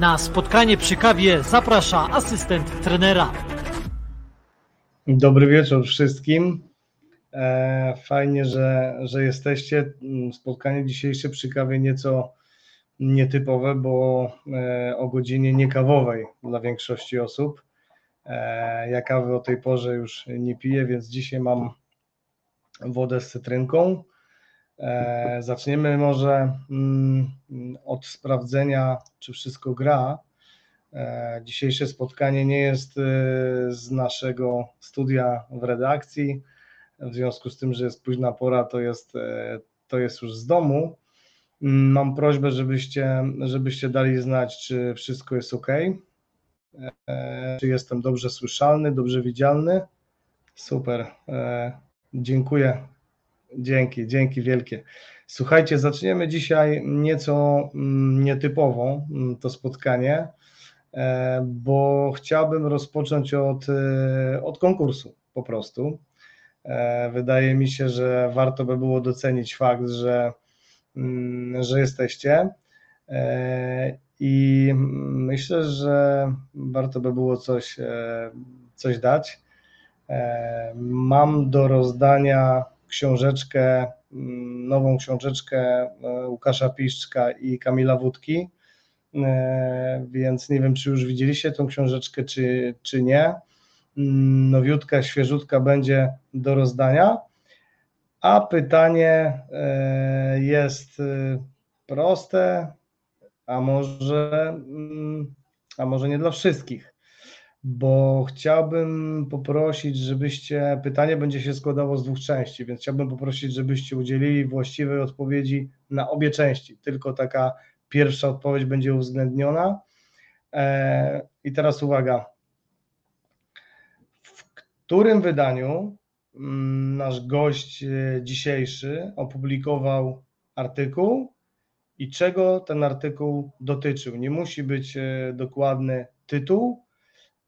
Na spotkanie przy kawie zaprasza asystent trenera. Dobry wieczór wszystkim. E, fajnie, że, że jesteście. Spotkanie dzisiejsze przy kawie nieco nietypowe, bo e, o godzinie niekawowej dla większości osób. E, ja kawy o tej porze już nie piję, więc dzisiaj mam wodę z cytrynką. E, zaczniemy może mm, od sprawdzenia, czy wszystko gra. E, dzisiejsze spotkanie nie jest e, z naszego studia w redakcji. W związku z tym, że jest późna pora, to jest, to jest już z domu. Mm, mam prośbę, żebyście, żebyście dali znać, czy wszystko jest ok. Czy jestem dobrze słyszalny, dobrze widzialny. Super. Dziękuję Dzięki, dzięki wielkie. Słuchajcie, zaczniemy dzisiaj nieco mm, nietypowo mm, to spotkanie, e, bo chciałbym rozpocząć od, e, od konkursu po prostu. E, wydaje mi się, że warto by było docenić fakt, że, mm, że jesteście. I myślę, że warto by było coś, coś dać. Mam do rozdania książeczkę, mm, nową książeczkę e, Łukasza Piszczka i Kamila Wódki, e, więc nie wiem, czy już widzieliście tą książeczkę, czy, czy nie. Mm, nowiutka, świeżutka będzie do rozdania. A pytanie e, jest proste, a może, mm, a może nie dla wszystkich bo chciałbym poprosić, żebyście, pytanie będzie się składało z dwóch części, więc chciałbym poprosić, żebyście udzielili właściwej odpowiedzi na obie części. Tylko taka pierwsza odpowiedź będzie uwzględniona. E, I teraz uwaga. W którym wydaniu mm, nasz gość e, dzisiejszy opublikował artykuł i czego ten artykuł dotyczył? Nie musi być e, dokładny tytuł,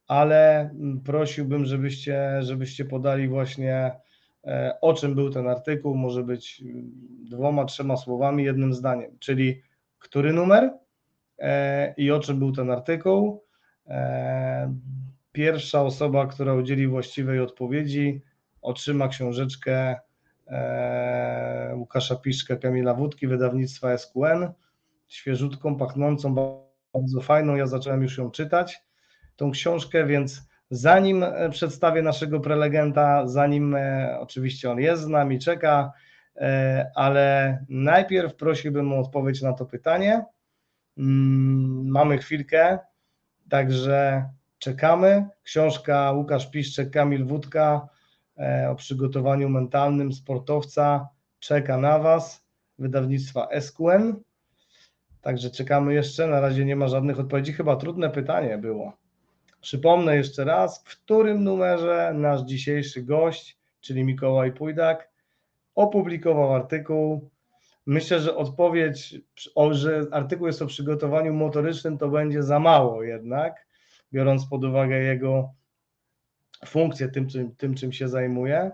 ale prosiłbym, żebyście, żebyście podali właśnie e, o czym był ten artykuł, może być dwoma, trzema słowami, jednym zdaniem, czyli który numer e, i o czym był ten artykuł. E, pierwsza osoba, która udzieli właściwej odpowiedzi, otrzyma książeczkę Łukasza Piszkę, Kamila Wódki, wydawnictwa SQN, świeżutką, pachnącą, bardzo fajną, ja zacząłem już ją czytać tą książkę, więc zanim e, przedstawię naszego prelegenta, zanim e, oczywiście on jest z nami, czeka, e, ale najpierw prosiłbym o odpowiedź na to pytanie. Mm, mamy chwilkę, także czekamy. Książka Łukasz Piszczek, Kamil Wódka o przygotowaniu mentalnym sportowca czeka na Was, wydawnictwa SQN. Także czekamy jeszcze, na razie nie ma żadnych odpowiedzi, chyba trudne pytanie było. Przypomnę jeszcze raz, w którym numerze nasz dzisiejszy gość, czyli Mikołaj Pójdak, opublikował artykuł. Myślę, że odpowiedź, że artykuł jest o przygotowaniu motorycznym, to będzie za mało jednak, biorąc pod uwagę jego funkcję, tym, czym, tym, czym się zajmuje.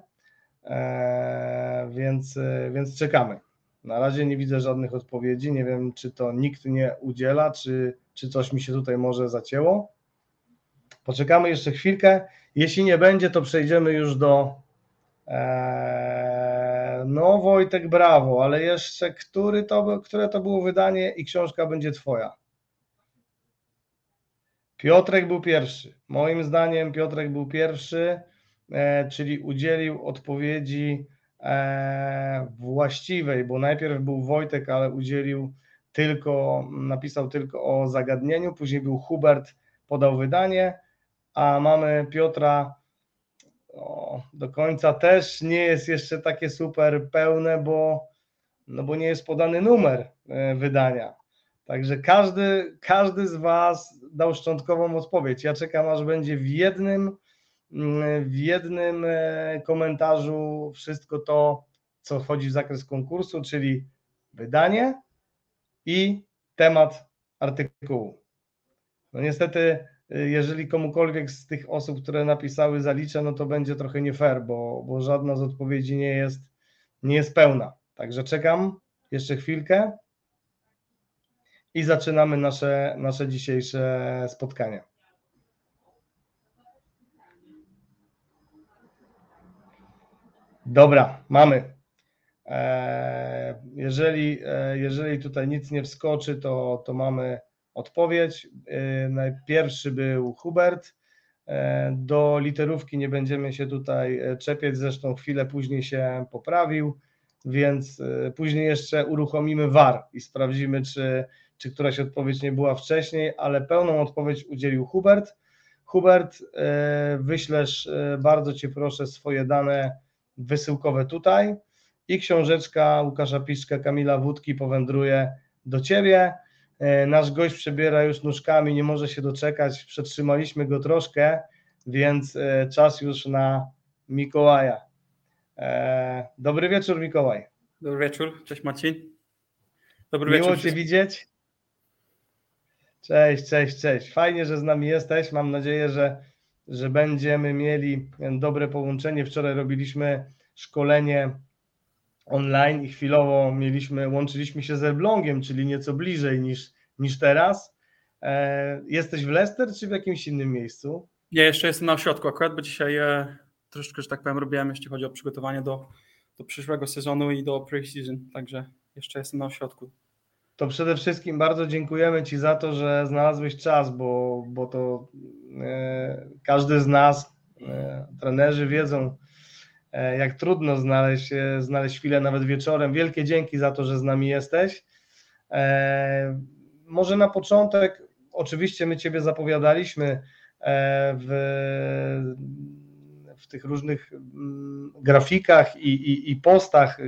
Eee, więc, więc czekamy. Na razie nie widzę żadnych odpowiedzi. Nie wiem, czy to nikt nie udziela, czy, czy coś mi się tutaj może zacięło. Poczekamy jeszcze chwilkę. Jeśli nie będzie, to przejdziemy już do. Eee, no, Wojtek, brawo, ale jeszcze który to, które to było wydanie i książka będzie Twoja? Piotrek był pierwszy. Moim zdaniem Piotrek był pierwszy, e, czyli udzielił odpowiedzi e, właściwej, bo najpierw był Wojtek, ale udzielił tylko, napisał tylko o zagadnieniu, później był Hubert, podał wydanie, a mamy Piotra o, do końca też nie jest jeszcze takie super pełne, bo, no bo nie jest podany numer e, wydania. Także każdy, każdy z Was dał szczątkową odpowiedź. Ja czekam, aż będzie w jednym, mm, w jednym e, komentarzu wszystko to, co wchodzi w zakres konkursu, czyli wydanie i temat artykułu. No niestety jeżeli komukolwiek z tych osób, które napisały zaliczę, no to będzie trochę nie fair, bo, bo żadna z odpowiedzi nie jest, nie jest pełna. Także czekam jeszcze chwilkę. i zaczynamy nasze, nasze dzisiejsze spotkanie. Dobra, mamy. E, jeżeli, e, jeżeli tutaj nic nie wskoczy, to, to mamy odpowiedź. E, najpierwszy był Hubert. Do literówki nie będziemy się tutaj czepiać, zresztą chwilę później się poprawił, więc później jeszcze uruchomimy VAR i sprawdzimy, czy, czy któraś odpowiedź nie była wcześniej, ale pełną odpowiedź udzielił Hubert. Hubert, wyślesz bardzo Cię proszę swoje dane wysyłkowe tutaj i książeczka Łukasza Piszka, Kamila Wódki powędruje do Ciebie. E, nasz gość przebiera już nóżkami, nie może się doczekać, przetrzymaliśmy go troszkę, więc e, czas już na Mikołaja. E, dobry wieczór Mikołaj. Dobry wieczór, cześć Marcin. Dobry Miło wieczór. Cię widzieć. Cześć, cześć, cześć. Fajnie, że z nami jesteś. Mam nadzieję, że, że będziemy mieli dobre połączenie. Wczoraj robiliśmy szkolenie online i chwilowo mieliśmy, łączyliśmy się z Elblągiem, czyli nieco bliżej niż, niż teraz. E, jesteś w Leicester czy w jakimś innym miejscu? Ja jeszcze jestem na ośrodku akurat, bo dzisiaj e, troszeczkę, że tak powiem, robiłem, jeśli chodzi o przygotowanie do, do przyszłego sezonu i do pre-season, także jeszcze jestem na ośrodku. To przede wszystkim bardzo dziękujemy Ci za to, że znalazłeś czas, bo, bo to e, każdy z nas, e, trenerzy wiedzą, jak trudno znaleźć, e, znaleźć chwilę nawet wieczorem. Wielkie dzięki za to, że z nami jesteś. E, może na początek, oczywiście my Ciebie zapowiadaliśmy w, w tych różnych mm, grafikach i, i, i postach,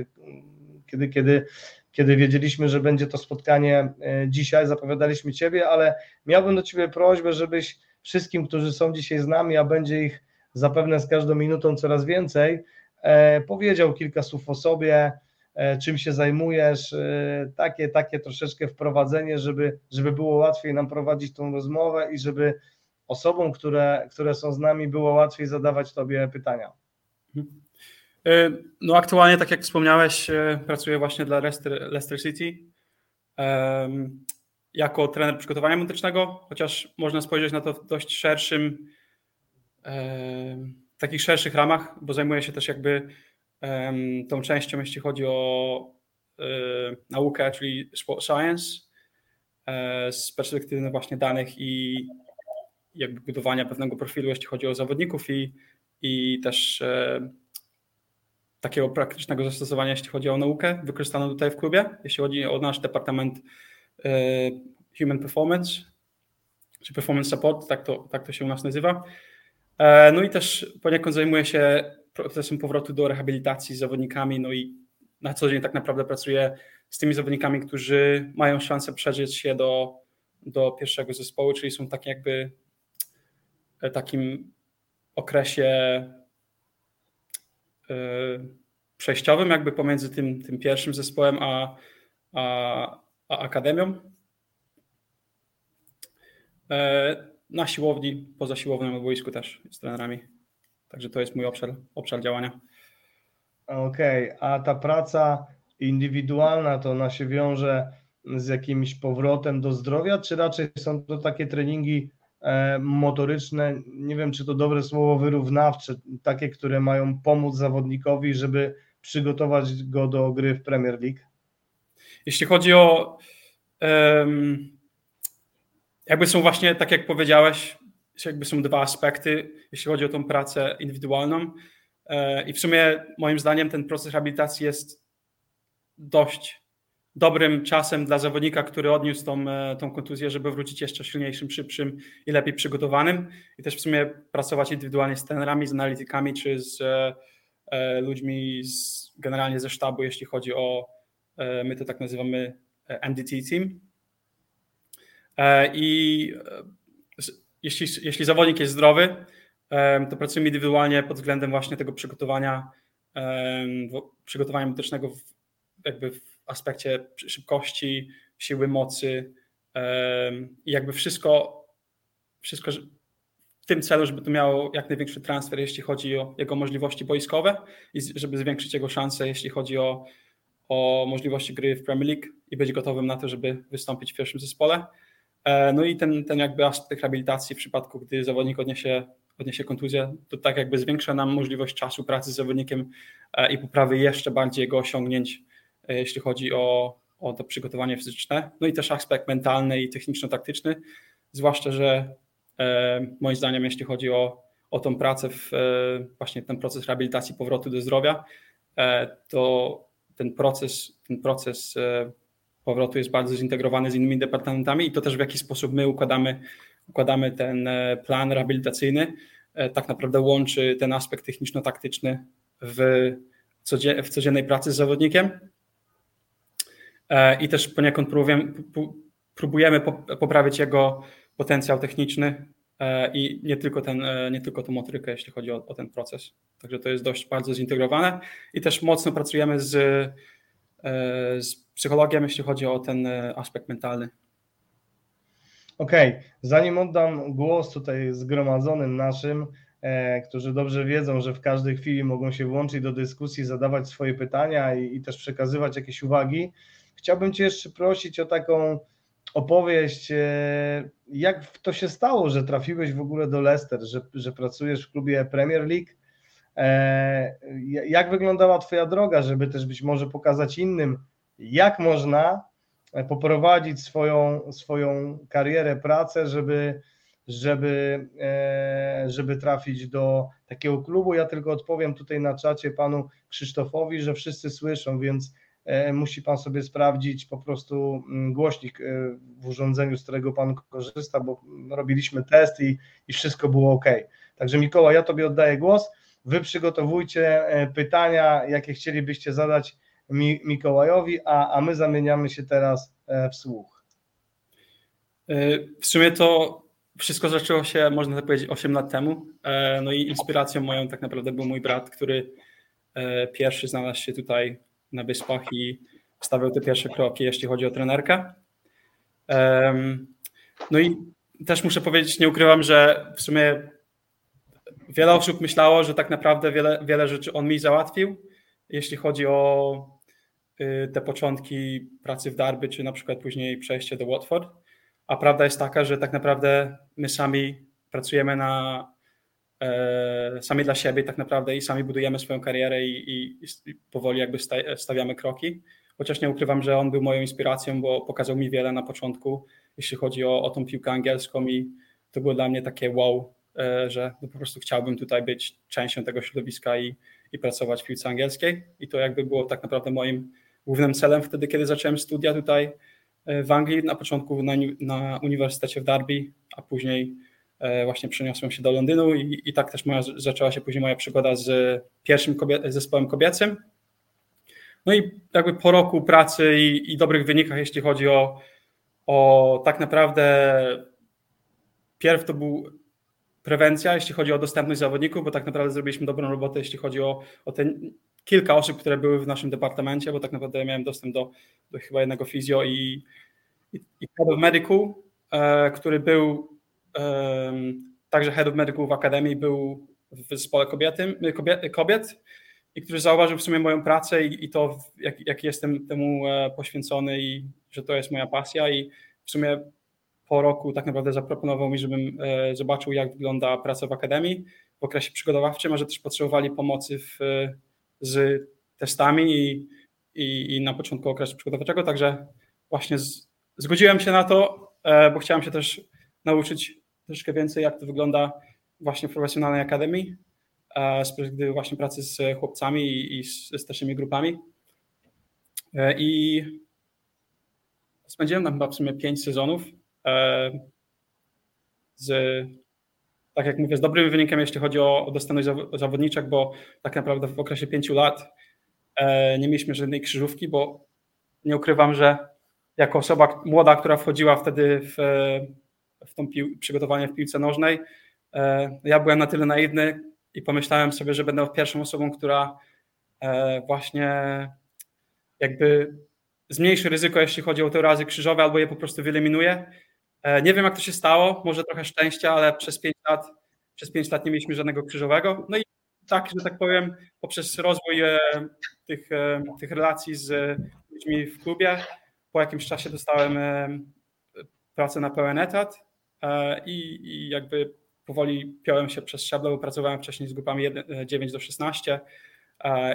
kiedy, kiedy, kiedy wiedzieliśmy, że będzie to spotkanie dzisiaj, zapowiadaliśmy Ciebie, ale miałbym do Ciebie prośbę, żebyś wszystkim, którzy są dzisiaj z nami, a będzie ich zapewne z każdą minutą coraz więcej, e, powiedział kilka słów o sobie, e, czym się zajmujesz, e, takie, takie troszeczkę wprowadzenie, żeby, żeby było łatwiej nam prowadzić tą rozmowę i żeby osobom, które, które są z nami, było łatwiej zadawać Tobie pytania. No aktualnie, tak jak wspomniałeś, pracuję właśnie dla Leicester, Leicester City jako trener przygotowania medycznego, chociaż można spojrzeć na to w dość szerszym w takich szerszych ramach, bo zajmuję się też jakby tą częścią, jeśli chodzi o e, naukę, czyli sport science e, z perspektywy właśnie danych i jakby budowania pewnego profilu, jeśli chodzi o zawodników i, i też e, takiego praktycznego zastosowania, jeśli chodzi o naukę wykorzystaną tutaj w klubie, jeśli chodzi o nasz departament Human Performance, czy Performance Support, tak to, tak to się u nas nazywa. E, no i też poniekąd zajmuję się procesem powrotu do rehabilitacji z zawodnikami, no i na co dzień tak naprawdę pracuję z tymi zawodnikami, którzy mają szansę przeżyć się do, do pierwszego zespołu, czyli są tak jakby e, takim okresie e, przejściowym jakby pomiędzy tym, tym pierwszym zespołem a, a, a akademią na siłowni, poza siłownym boisku też z trenerami. Także to jest mój obszar, obszar działania. Okej, okay. a ta praca indywidualna to ona się wiąże z jakimś powrotem do zdrowia, czy raczej są to takie treningi e, motoryczne, nie wiem czy to dobre słowo, wyrównawcze, takie, które mają pomóc zawodnikowi, żeby przygotować go do gry w Premier League? Jeśli chodzi o um, jakby są właśnie, tak jak powiedziałeś, jakby są dwa aspekty, jeśli chodzi o tą pracę indywidualną. E, I w sumie moim zdaniem ten proces rehabilitacji jest dość dobrym czasem dla zawodnika, który odniósł tą, e, tą kontuzję, żeby wrócić jeszcze silniejszym, szybszym i lepiej przygotowanym. I też w sumie pracować indywidualnie z trenerami, z analitykami, czy z e, ludźmi z, generalnie ze sztabu, jeśli chodzi o, my to tak nazywamy MDT Team, I e, jeśli, jeśli zawodnik jest zdrowy, e, to pracujemy indywidualnie pod względem właśnie tego przygotowania, przygotowania medycznego w, jakby w aspekcie szybkości, siły mocy i jakby wszystko, wszystko w tym celu, żeby to miało jak największy transfer, jeśli chodzi o jego możliwości boiskowe i żeby zwiększyć jego szanse, jeśli chodzi o o możliwości gry w Premier League i być gotowym na to, żeby wystąpić w pierwszym zespole. No i ten, ten jakby aspekt rehabilitacji w przypadku, gdy zawodnik odniesie, odniesie kontuzję, to tak jakby zwiększa nam możliwość czasu pracy z zawodnikiem i poprawy jeszcze bardziej jego osiągnięć, jeśli chodzi o, o to przygotowanie fizyczne. No i też aspekt mentalny i techniczno-taktyczny, zwłaszcza, że e, moim zdaniem, jeśli chodzi o, o tą pracę, w, e, właśnie ten proces rehabilitacji powrotu do zdrowia, e, to ten proces, ten proces e, powrotu jest bardzo zintegrowany z innymi departamentami i to też w jaki sposób my układamy, układamy ten e, plan rehabilitacyjny, e, tak naprawdę łączy ten aspekt techniczno-taktyczny w, w codziennej pracy z zawodnikiem i też poniekąd próbujemy, próbujemy poprawić jego potencjał techniczny i nie tylko, ten, nie tylko tą motorykę, jeśli chodzi o, o ten proces. Także to jest dość bardzo zintegrowane i też mocno pracujemy z, e, z psychologiem, jeśli chodzi o ten e, aspekt mentalny. Okej, okay. zanim oddam głos tutaj zgromadzonym naszym, e, którzy dobrze wiedzą, że w każdej chwili mogą się włączyć do dyskusji, zadawać swoje pytania i, i też przekazywać jakieś uwagi, chciałbym Cię jeszcze prosić o taką opowieść, e, jak to się stało, że trafiłeś w ogóle do Leicester, że, że pracujesz w klubie Premier League. E, jak wyglądała Twoja droga, żeby też być może pokazać innym, jak można poprowadzić swoją, swoją karierę, pracę, żeby, żeby, e, żeby trafić do takiego klubu. Ja tylko odpowiem tutaj na czacie panu Krzysztofowi, że wszyscy słyszą, więc E, musi Pan sobie sprawdzić po prostu mm, głośnik e, w urządzeniu, z którego Pan korzysta, bo robiliśmy test i, i wszystko było ok. Także Mikołaj, ja Tobie oddaję głos. Wy przygotowujcie e, pytania, jakie chcielibyście zadać Mikołajowi, a, a my zamieniamy się teraz w słuch. W sumie to wszystko zaczęło się, można tak powiedzieć, 8 lat temu. No i inspiracją moją tak naprawdę był mój brat, który pierwszy znalazł się tutaj na Wyspach i stawiał te pierwsze kroki, jeśli chodzi o trenerkę. No i też muszę powiedzieć, nie ukrywam, że w sumie wiele osób myślało, że tak naprawdę wiele, wiele rzeczy on mi załatwił, jeśli chodzi o te początki pracy w Darby, czy na przykład później przejście do Watford. A prawda jest taka, że tak naprawdę my sami pracujemy na E, sami dla siebie tak naprawdę i sami budujemy swoją karierę i, i, i powoli jakby stawiamy kroki. Chociaż nie ukrywam, że on był moją inspiracją, bo pokazał mi wiele na początku, jeśli chodzi o, o tą piłkę angielską i to było dla mnie takie wow, e, że no po prostu chciałbym tutaj być częścią tego środowiska i, i pracować w piłce angielskiej. I to jakby było tak naprawdę moim głównym celem wtedy, kiedy zacząłem studia tutaj e, w Anglii, na początku na, na Uniwersytecie w Derby, a później E, właśnie przeniosłem się do Londynu i, i tak też moja, zaczęła się później moja przygoda z pierwszym kobie, zespołem kobiecym. No i jakby po roku pracy i, i dobrych wynikach, jeśli chodzi o, o tak naprawdę pierw to był prewencja, jeśli chodzi o dostępność zawodników, bo tak naprawdę zrobiliśmy dobrą robotę, jeśli chodzi o, o te kilka osób, które były w naszym departamencie, bo tak naprawdę miałem dostęp do, do chyba jednego fizjo i, i, i medical, e, który był Także Head of Medical w Akademii był w zespole kobiety, kobiet, kobiet i który zauważył w sumie moją pracę i, i to, jak, jak, jestem temu e, poświęcony i że to jest moja pasja i w sumie po roku tak naprawdę zaproponował mi, żebym e, zobaczył, jak wygląda praca w Akademii w okresie przygotowawczym, a że też potrzebowali pomocy w, z testami i, i, i, na początku okresu przygotowawczego, także właśnie z, zgodziłem się na to, e, bo chciałem się też nauczyć troszkę więcej, jak to wygląda właśnie w profesjonalnej akademii, z perspektywy właśnie pracy z chłopcami i z starszymi grupami. E, I spędziłem tam chyba w sumie pięć sezonów e, z, tak jak mówię, z dobrym wynikiem, jeśli chodzi o, dostępność zawodniczek, bo tak naprawdę w okresie pięciu lat e, nie mieliśmy żadnej krzyżówki, bo nie ukrywam, że jako osoba młoda, która wchodziła wtedy w w tą pił- przygotowanie w piłce nożnej. E, ja byłem na tyle naiwny i pomyślałem sobie, że będę pierwszą osobą, która e, właśnie jakby zmniejszy ryzyko, jeśli chodzi o te razy krzyżowe, albo je po prostu wyeliminuje. E, nie wiem, jak to się stało, może trochę szczęścia, ale przez pięć lat, przez pięć lat nie mieliśmy żadnego krzyżowego. No i tak, że tak powiem, poprzez rozwój tych, tych relacji z ludźmi w klubie, po jakimś czasie dostałem pracę na pełen etat i, i jakby powoli piąłem się przez szczeble, bo pracowałem wcześniej z grupami 1, 9 do 16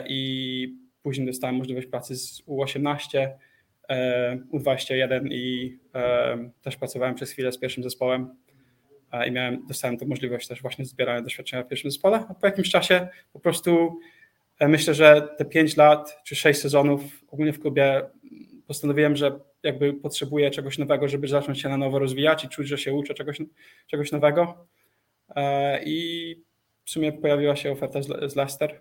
i później dostałem możliwość pracy z U18, U21 i też pracowałem przez chwilę z pierwszym zespołem i miałem, dostałem tę możliwość też właśnie zbierania doświadczenia w pierwszym zespole, a po jakimś czasie po prostu e, myślę, że te 5 lat czy 6 sezonów ogólnie w klubie postanowiłem, że jakby potrzebuję czegoś nowego, żeby zacząć się na nowo rozwijać i czuć, że się uczę czegoś, czegoś nowego. E, I w sumie pojawiła się oferta z Leicester.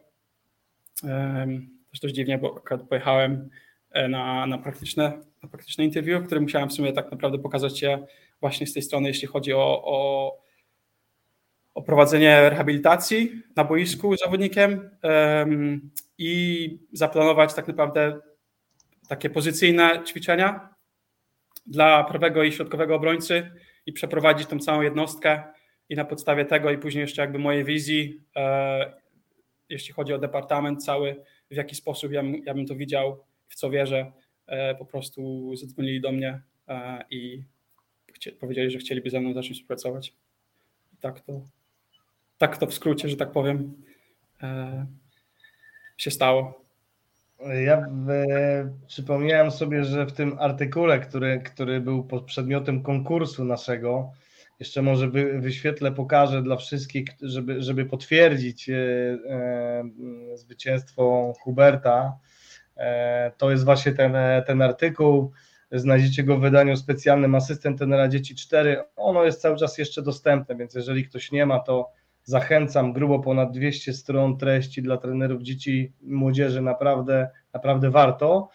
Też dość dziwnie, bo pojechałem e, na, na, praktyczne, na praktyczne interview, w którym musiałem w sumie tak naprawdę pokazać się właśnie z tej strony, jeśli chodzi o, o, o prowadzenie rehabilitacji na boisku zawodnikiem um, i zaplanować tak naprawdę takie pozycyjne ćwiczenia dla prawego i środkowego obrońcy i przeprowadzić tą całą jednostkę i na podstawie tego i później jeszcze jakby mojej wizji, e, jeśli chodzi o departament cały, w jaki sposób ja, ja bym to widział, w co wierzę, e, po prostu zadzwonili do mnie e, i powiedzieli, że chcieliby ze mną zacząć współpracować. I tak to, tak to w skrócie, że tak powiem, e, się stało. Ja e, przypomniałem sobie, że w tym artykule, który, który był przedmiotem konkursu naszego, jeszcze może wy, wyświetlę, pokażę dla wszystkich, żeby, żeby potwierdzić e, e, zwycięstwo Huberta. E, to jest właśnie ten, ten artykuł. Znajdziecie go w wydaniu specjalnym Asystent Tenera Dzieci 4. Ono jest cały czas jeszcze dostępne, więc jeżeli ktoś nie ma, to zachęcam. Grubo ponad 200 stron treści dla trenerów dzieci i młodzieży. Naprawdę, naprawdę warto.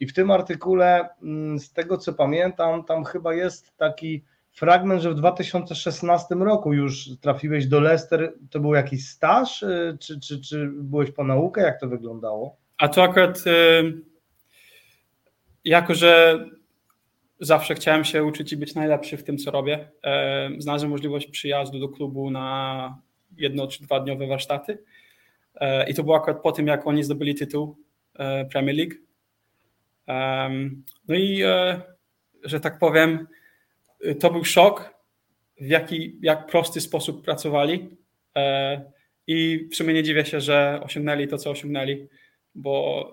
I w tym artykule, mm, z tego co pamiętam, tam chyba jest taki fragment, że w 2016 roku już trafiłeś do Leicester. To był jakiś staż, y, czy, czy, czy byłeś po naukę? Jak to wyglądało? A to akurat. Y jako że zawsze chciałem się uczyć i być najlepszy w tym, co robię, e, znalazłem możliwość przyjazdu do klubu na jedno czy dwa dniowe warsztaty. E, I to było akurat po tym, jak oni zdobyli tytuł e, Premier League. No i, że tak powiem, to był szok, w jaki, jak prosty sposób pracowali. I w sumie nie dziwię się, że osiągnęli to, co osiągnęli, bo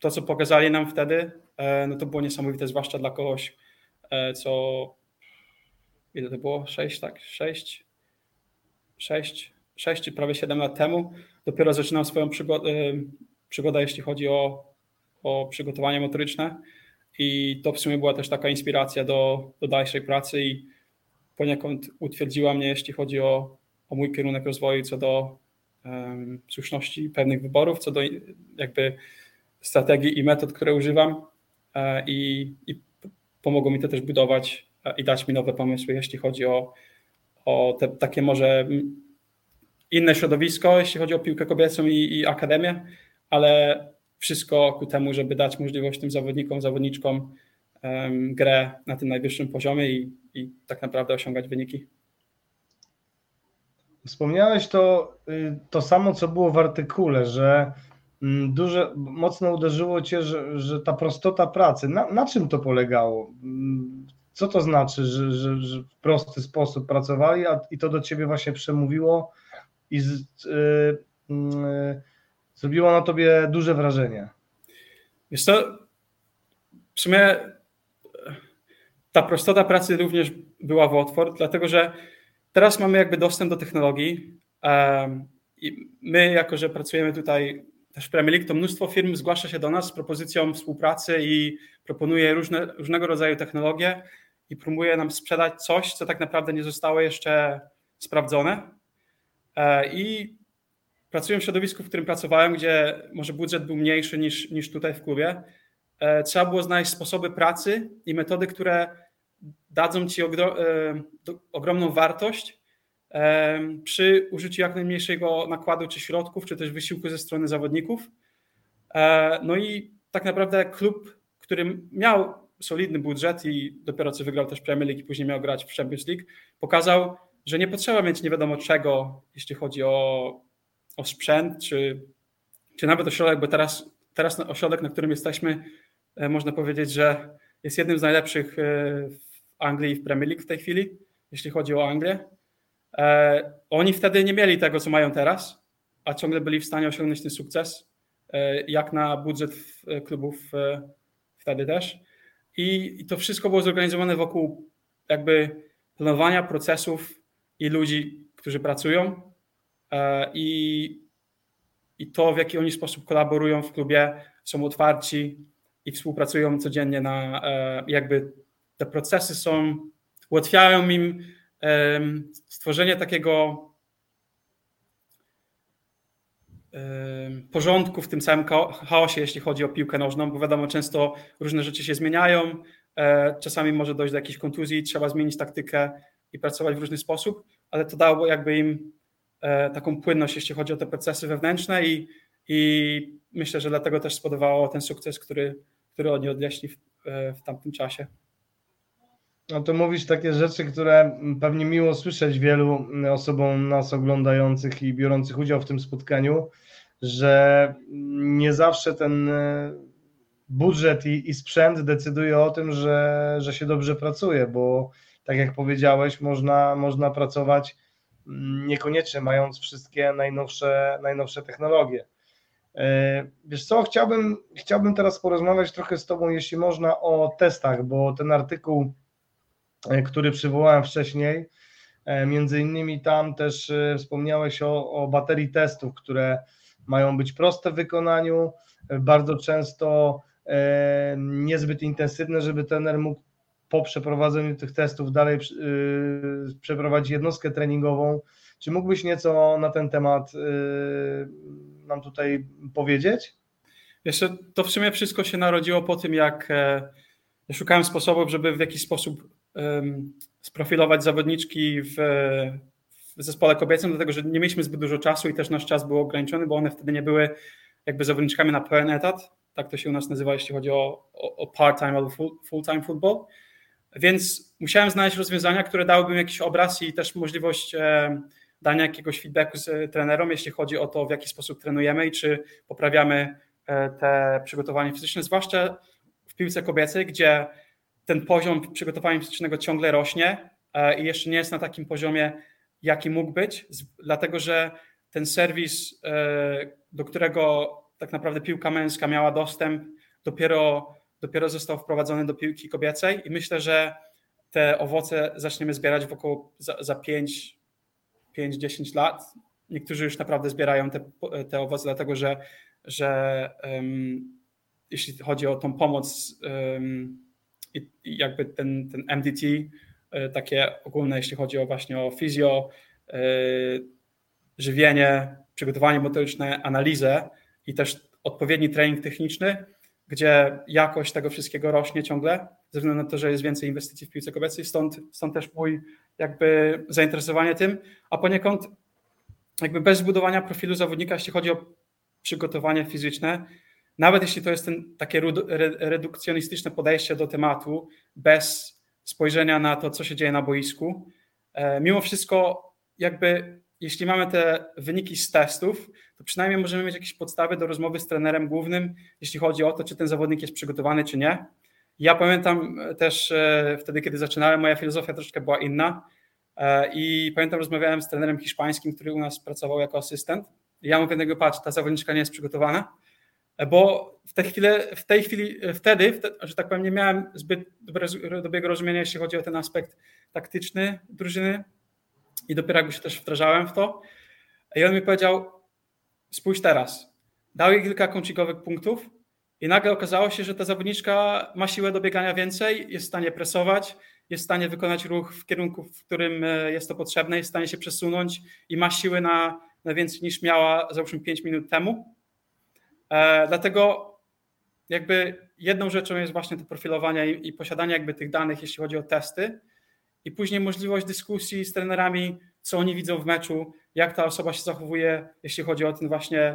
to, co pokazali nam wtedy, E, no to było niesamowite, zwłaszcza dla kogoś, e, co ile to było? 6, tak? 6, 6, 6 czy prawie 7 lat temu. Dopiero zaczynam swoją przygodę, przygodę jeśli chodzi o, o przygotowanie motoryczne i to w sumie była też taka inspiracja do, do dalszej pracy i poniekąd utwierdziła mnie, jeśli chodzi o, o mój kierunek rozwoju, co do um, słuszności pewnych wyborów, co do jakby strategii i metod, które używam. E, i, i pomogło mi to też budować e, i dać mi nowe pomysły, jeśli chodzi o, o te takie może inne środowisko, jeśli chodzi o piłkę kobiecą i, i akademię, ale wszystko ku temu, żeby dać możliwość tym zawodnikom, zawodniczkom um, grę na tym najwyższym poziomie i, i tak naprawdę osiągać wyniki. Wspomniałeś to, y, to samo, co było w artykule, że duże, mocno uderzyło Cię, że, że ta prostota pracy, na, na czym to polegało? Mm, co to znaczy, że, że, że w prosty sposób pracowali a, i to do Ciebie właśnie przemówiło i z, y, y, zrobiło na Tobie duże wrażenie? Wiesz co, w sumie ta prostota pracy również była w otwór, dlatego że teraz mamy jakby dostęp do technologii i my, jako że pracujemy tutaj też w Premier League, to mnóstwo firm zgłasza się do nas z propozycją współpracy i proponuje różne, różnego rodzaju technologie i próbuje nam sprzedać coś, co tak naprawdę nie zostało jeszcze sprawdzone. E, I pracuję w środowisku, w którym pracowałem, gdzie może budżet był mniejszy niż, niż tutaj w klubie. E, trzeba było znaleźć sposoby pracy i metody, które dadzą ci e, ogromną wartość przy użyciu jak najmniejszego nakładu czy środków, czy też wysiłku ze strony zawodników. E, no i tak naprawdę klub, który miał solidny budżet i dopiero co wygrał też Premier League i później miał grać w Champions League, pokazał, że nie potrzeba mieć nie wiadomo czego, jeśli chodzi o, o sprzęt, czy, czy nawet ośrodek, bo teraz, teraz ośrodek, na którym jesteśmy, e, można powiedzieć, że jest jednym z najlepszych e, w Anglii i w Premier League w tej chwili, jeśli chodzi o Anglię. Oni wtedy nie mieli tego, co mają teraz, a ciągle byli w stanie osiągnąć ten sukces, jak na budżet klubów wtedy też. I, to wszystko było zorganizowane wokół jakby planowania procesów i ludzi, którzy pracują e, i, i to, w jaki oni sposób kolaborują w klubie, są otwarci i współpracują codziennie na e, jakby te procesy są, ułatwiają im stworzenie takiego porządku w tym całym chaosie, jeśli chodzi o piłkę nożną, bo wiadomo, często różne rzeczy się zmieniają, e, czasami może dojść do jakiejś kontuzji, trzeba zmienić taktykę i pracować w różny sposób, ale to dało jakby im e, taką płynność, jeśli chodzi o te procesy wewnętrzne i, i myślę, że dlatego też spodobało ten sukces, który, który oni odnieśli w, e, w tamtym czasie. No to mówisz takie rzeczy, które pewnie miło słyszeć wielu osobom nas oglądających i biorących udział w tym spotkaniu, że nie zawsze ten e, budżet i, i sprzęt decyduje o tym, że, że się dobrze pracuje, bo tak jak powiedziałeś, można, można pracować mm, niekoniecznie mając wszystkie najnowsze, najnowsze technologie. E, wiesz co, chciałbym, chciałbym teraz porozmawiać trochę z Tobą, jeśli można, o testach, bo ten artykuł który przywołałem wcześniej. E, między innymi tam też e, wspomniałeś o, o baterii testów, które mają być proste w wykonaniu, bardzo często niezbyt intensywne, żeby trener mógł po przeprowadzeniu tych testów dalej przeprowadzić jednostkę treningową. Czy mógłbyś nieco na ten temat nam tutaj powiedzieć? Jeszcze to w sumie wszystko się narodziło po tym, jak szukałem sposobów, żeby w jakiś sposób sprofilować zawodniczki w, w zespole kobiecym, dlatego że nie mieliśmy zbyt dużo czasu i też nasz czas był ograniczony, bo one wtedy nie były jakby zawodniczkami na pełen etat, tak to się u nas nazywa, jeśli chodzi o, o, o part-time albo full-time football. Więc musiałem znaleźć rozwiązania, które dałyby mi jakiś obraz i też możliwość e, dania jakiegoś feedbacku z trenerom, jeśli chodzi o to, w jaki sposób trenujemy i czy poprawiamy e, te przygotowanie fizyczne, zwłaszcza w piłce kobiecej, gdzie ten poziom przygotowania fizycznego ciągle rośnie e, i jeszcze nie jest na takim poziomie, jaki mógł być, dlatego że ten serwis, e, do którego tak naprawdę piłka męska miała dostęp, dopiero, dopiero został wprowadzony do piłki kobiecej i myślę, że te owoce zaczniemy zbierać w około za, za 5, 5-10 lat. Niektórzy już naprawdę zbierają te, te owoce, dlatego że, że um, jeśli chodzi o tą pomoc um, i jakby ten, ten MDT, e, takie ogólne, jeśli chodzi o właśnie o fizjo, e, żywienie, przygotowanie motoryczne, analizę i też odpowiedni trening techniczny, gdzie jakość tego wszystkiego rośnie ciągle, ze względu na to, że jest więcej inwestycji w piłce kobiecej, stąd, stąd też mój jakby zainteresowanie tym, a poniekąd jakby bez zbudowania profilu zawodnika, jeśli chodzi o przygotowanie fizyczne, nawet jeśli to jest ten, takie redukcjonistyczne podejście do tematu, bez spojrzenia na to, co się dzieje na boisku, e, mimo wszystko, jakby jeśli mamy te wyniki z testów, to przynajmniej możemy mieć jakieś podstawy do rozmowy z trenerem głównym, jeśli chodzi o to, czy ten zawodnik jest przygotowany, czy nie. Ja pamiętam też e, wtedy, kiedy zaczynałem, moja filozofia troszkę była inna. E, I pamiętam, rozmawiałem z trenerem hiszpańskim, który u nas pracował jako asystent. I ja mówię do patrz, ta zawodniczka nie jest przygotowana bo w tej chwili, w tej chwili wtedy, że tak powiem, nie miałem zbyt dobrego rozumienia, jeśli chodzi o ten aspekt taktyczny drużyny i dopiero jakby się też wdrażałem w to. I on mi powiedział, spójrz teraz, dał jej kilka kącikowych punktów i nagle okazało się, że ta zawodniczka ma siłę do biegania więcej, jest w stanie presować, jest w stanie wykonać ruch w kierunku, w którym e, jest to potrzebne, jest w stanie się przesunąć i ma siły na, na więcej niż miała załóżmy 5 minut temu. E, dlatego jakby jedną rzeczą jest właśnie to profilowanie i, posiadanie jakby tych danych, jeśli chodzi o testy i później możliwość dyskusji z trenerami, co oni widzą w meczu, jak ta osoba się zachowuje, jeśli chodzi o ten właśnie,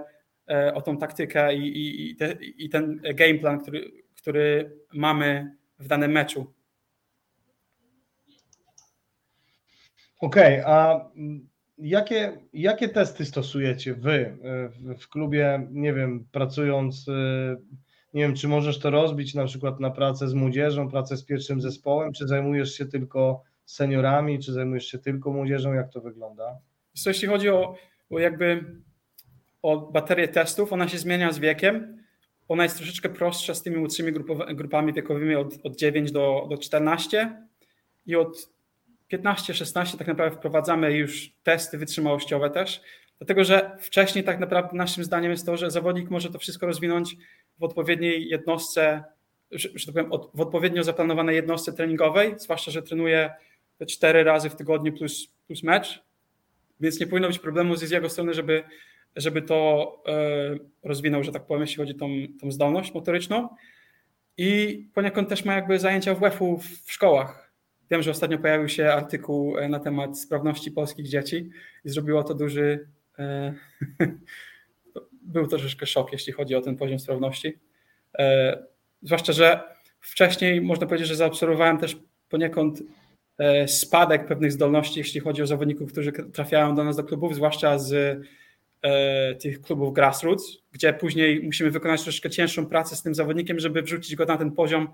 e, o tą taktykę i, i, i, te, i ten game plan, który, który mamy w danym meczu. Okej, okay, a jakie, jakie testy stosujecie wy w, w klubie, nie wiem, pracując, nie wiem, czy możesz to rozbić na przykład na pracę z młodzieżą, pracę z pierwszym zespołem, czy zajmujesz się tylko seniorami, czy zajmujesz się tylko młodzieżą, jak to wygląda? So, jeśli chodzi o, o jakby o baterię testów, ona się zmienia z wiekiem. Ona jest troszeczkę prostsza z tymi młodszymi grupami wiekowymi od, od 9 do, do 14 i od 15-16 tak naprawdę wprowadzamy już testy wytrzymałościowe też, dlatego że wcześniej tak naprawdę naszym zdaniem jest to, że zawodnik może to wszystko rozwinąć w odpowiedniej jednostce, że, tak powiem, w odpowiednio zaplanowanej jednostce treningowej, zwłaszcza, że trenuje te cztery razy w tygodniu plus, plus mecz, więc nie powinno być problemu z jego strony, żeby, żeby to e, rozwinął, że tak powiem, jeśli chodzi o tą, tą zdolność motoryczną. I poniekąd też ma jakby zajęcia WF-u w szkołach. Wiem, że ostatnio pojawił się artykuł e, na temat sprawności polskich dzieci i zrobiło to duży. E, był troszeczkę szok, jeśli chodzi o ten poziom sprawności. Zwłaszcza, że wcześniej można powiedzieć, że zaobserwowałem też poniekąd E, spadek pewnych zdolności, jeśli chodzi o zawodników, którzy trafiają do nas do klubów, zwłaszcza z e, tych klubów grassroots, gdzie później musimy wykonać troszeczkę cięższą pracę z tym zawodnikiem, żeby wrzucić go na ten poziom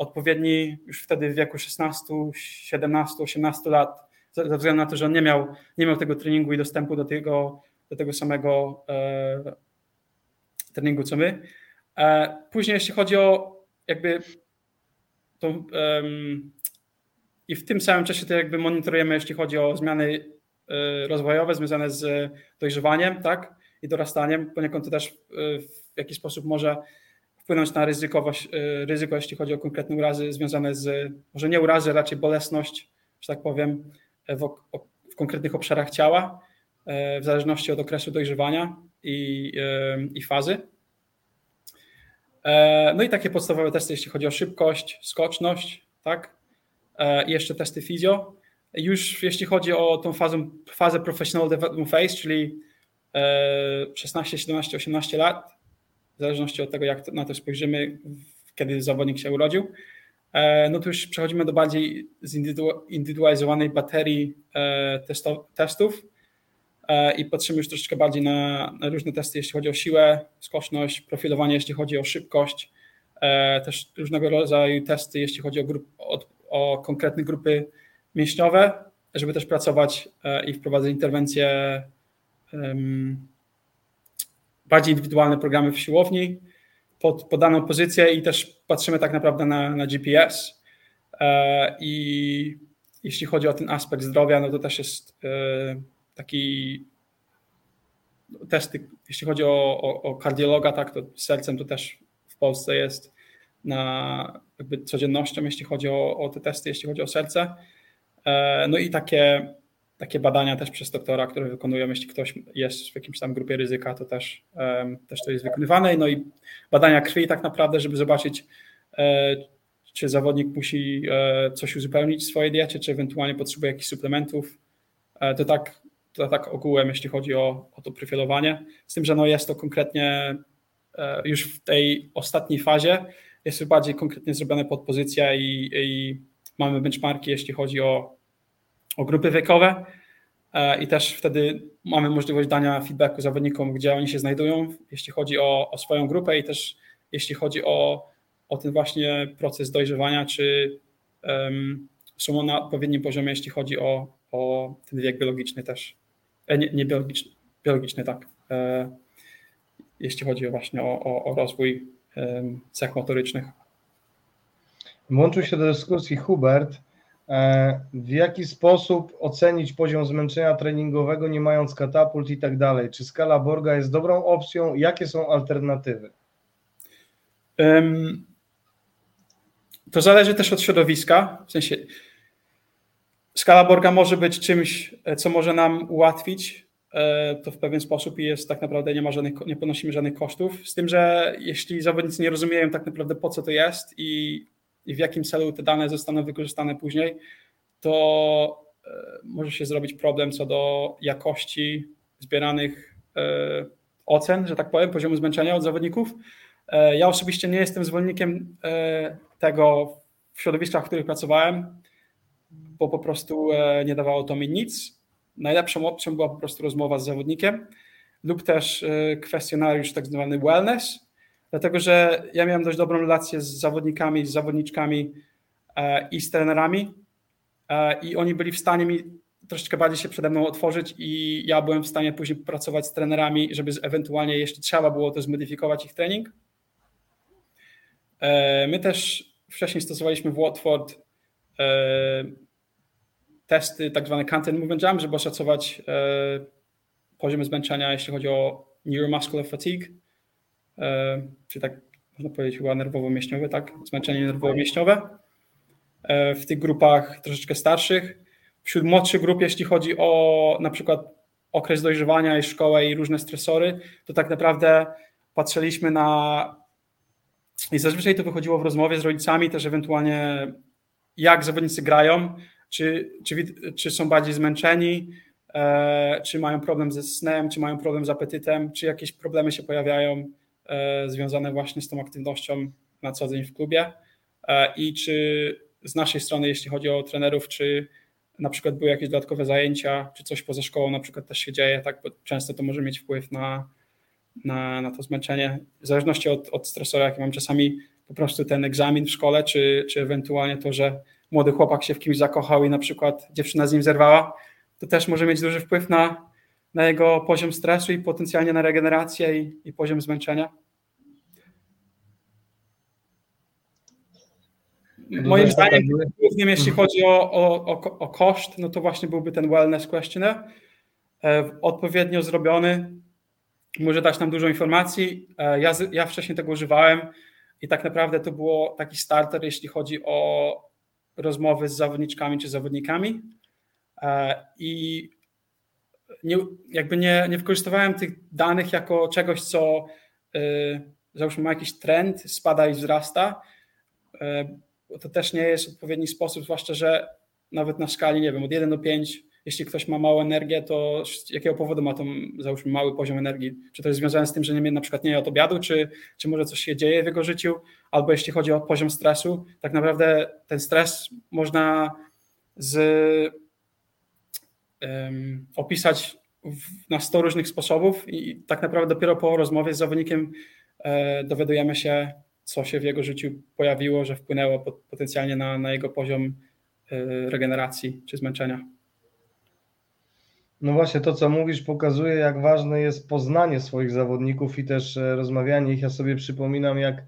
odpowiedni już wtedy w wieku 16, 17, 18 lat, ze względu na to, że on nie miał, nie miał tego treningu i dostępu do tego, do tego samego e, treningu co my. E, później jeśli chodzi o jakby tą i w tym samym czasie to jakby monitorujemy, jeśli chodzi o zmiany y, rozwojowe związane z dojrzewaniem tak, i dorastaniem. Poniekąd to też y, w jakiś sposób może wpłynąć na ryzykowość, y, ryzyko, jeśli chodzi o konkretne urazy związane z, może nie urazy, raczej bolesność, że tak powiem, w, w konkretnych obszarach ciała, w zależności od okresu dojrzewania i, i fazy. E, no i takie podstawowe testy, jeśli chodzi o szybkość, skoczność, tak? E, i jeszcze testy fizjo. Już jeśli chodzi o tą fazę, fazę Professional Development Phase, czyli 16, 17, 18 lat, w zależności od tego, jak na to spojrzymy, kiedy zawodnik się urodził, e, no to już przechodzimy do bardziej zindywidualizowanej baterii e, testów. I patrzymy już troszeczkę bardziej na, na różne testy, jeśli chodzi o siłę, skoczność, profilowanie, jeśli chodzi o szybkość, też różnego rodzaju testy, jeśli chodzi o, grup, o konkretne grupy mięśniowe, żeby też pracować e, i wprowadzać interwencje, bardziej indywidualne programy w siłowni pod podaną pozycję i też patrzymy tak naprawdę na, na GPS. E, I jeśli chodzi o ten aspekt zdrowia, no to też jest e, taki testy, jeśli chodzi o, o, o kardiologa, tak, to sercem to też w Polsce jest na jakby codziennością, jeśli chodzi o, o te testy, jeśli chodzi o serce. E, no i takie, takie badania też przez doktora, które wykonują, jeśli ktoś jest w jakimś tam grupie ryzyka, to też, też to jest wykonywane. No i badania krwi tak naprawdę, żeby zobaczyć, e, czy zawodnik musi e, coś uzupełnić w swojej diecie, czy ewentualnie potrzebuje jakichś suplementów. To tak, to tak ogółem, jeśli chodzi o, o to profilowanie. Z tym, że no jest to konkretnie już w tej ostatniej fazie, jest bardziej konkretnie zrobione pod pozycja i, i mamy benchmarki, jeśli chodzi o, o grupy wiekowe e, i też wtedy mamy możliwość dania feedbacku zawodnikom, gdzie oni się znajdują, jeśli chodzi o, o swoją grupę i też jeśli chodzi o, o ten właśnie proces dojrzewania, czy um, są na odpowiednim poziomie, jeśli chodzi o, o ten wiek biologiczny też. E, nie, nie biologiczny, biologiczny, tak. E, jeśli chodzi właśnie o, o, o rozwój cech motorycznych. Włączył się do dyskusji Hubert. E, w jaki sposób ocenić poziom zmęczenia treningowego, nie mając katapult i tak dalej? Czy skala Borga jest dobrą opcją? Jakie są alternatywy? To zależy też od środowiska. W sensie skala Borga może być czymś, co może nam ułatwić E, to w pewien sposób i jest tak naprawdę nie ma żadnych, nie ponosimy żadnych kosztów. Z tym, że jeśli zawodnicy nie rozumieją tak naprawdę po co to jest i, i w jakim celu te dane zostaną wykorzystane później, to e, może się zrobić problem co do jakości zbieranych e, ocen, że tak powiem, poziomu zmęczenia od zawodników. Ja osobiście nie jestem zwolennikiem tego w środowiskach, w których pracowałem, bo po prostu nie dawało to mi nic najlepszą opcją była po prostu rozmowa z zawodnikiem lub też kwestionariusz tak zwany wellness, dlatego że ja miałem dość dobrą relację z zawodnikami, z zawodniczkami i z trenerami i oni byli w stanie mi troszeczkę bardziej się przede mną otworzyć i ja byłem w stanie później pracować z trenerami, żeby ewentualnie, jeśli trzeba było, to zmodyfikować ich trening. E, my też wcześniej stosowaliśmy w Watford e, testy, tak zwane content movement jam, żeby oszacować e, poziom zmęczenia, jeśli chodzi o neuromuscular fatigue, czy tak można powiedzieć chyba nerwowo-mięśniowe, tak? Zmęczenie nerwowo-mięśniowe. W tych grupach troszeczkę starszych wśród młodszych grup, jeśli chodzi o na przykład okres dojrzewania i szkołę i różne stresory, to tak naprawdę patrzyliśmy na i zazwyczaj to wychodziło w rozmowie z rodzicami też ewentualnie jak zawodnicy grają, czy, czy, czy są bardziej zmęczeni, e, czy mają problem ze snem, czy mają problem z apetytem, czy jakieś problemy się pojawiają e, związane właśnie z tą aktywnością na co dzień w klubie e, i czy z naszej strony, jeśli chodzi o trenerów, czy na przykład były jakieś dodatkowe zajęcia, czy coś poza szkołą na przykład też się dzieje, tak, bo często to może mieć wpływ na, na, na to zmęczenie. W zależności od, od stresora, jaki mam czasami po prostu ten egzamin w szkole, czy, czy ewentualnie to, że młody chłopak się w kimś zakochał i na przykład dziewczyna z nim zerwała, to też może mieć duży wpływ na, na jego poziom stresu i potencjalnie na regenerację i, i poziom zmęczenia. Moim zdaniem, głównie jeśli chodzi o, o, o, o, koszt, no to właśnie byłby ten wellness questionnaire. E, odpowiednio zrobiony, może dać nam dużo informacji. E, ja, ja wcześniej tego używałem i tak naprawdę to było taki starter, jeśli chodzi o rozmowy z zawodniczkami czy zawodnikami. E, I nie, jakby nie, nie wykorzystywałem tych danych jako czegoś, co załóżmy ma jakiś trend, spada i wzrasta to też nie jest odpowiedni sposób, zwłaszcza, że nawet na skali, nie wiem, od 1 do 5, jeśli ktoś ma małą energię, to z jakiego powodu ma tą, załóżmy, mały poziom energii? Czy to jest związane z tym, że nie, na przykład nie je od obiadu, czy, czy może coś się dzieje w jego życiu? Albo jeśli chodzi o poziom stresu, tak naprawdę ten stres można z, opisać na 100 różnych sposobów i tak naprawdę dopiero po rozmowie z zawodnikiem e, dowiadujemy się, co się w jego życiu pojawiło, że wpłynęło potencjalnie na, na jego poziom y, regeneracji czy zmęczenia. No właśnie, to co mówisz pokazuje, jak ważne jest poznanie swoich zawodników i też e, rozmawianie ich. Ja sobie przypominam, jak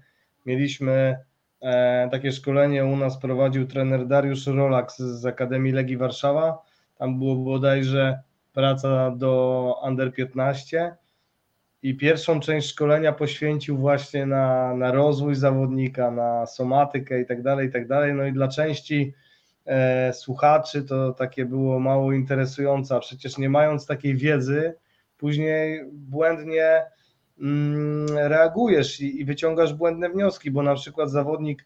mieliśmy e, takie szkolenie u nas prowadził trener Dariusz Rolak z Akademii Legii Warszawa. Tam było bodajże praca do Under 15 i pierwszą część szkolenia poświęcił właśnie na, na rozwój zawodnika, na somatykę i tak dalej, i tak dalej. No i dla części e, słuchaczy to takie było mało interesujące, a przecież nie mając takiej wiedzy, później błędnie mm, reagujesz i, i wyciągasz błędne wnioski, bo na przykład zawodnik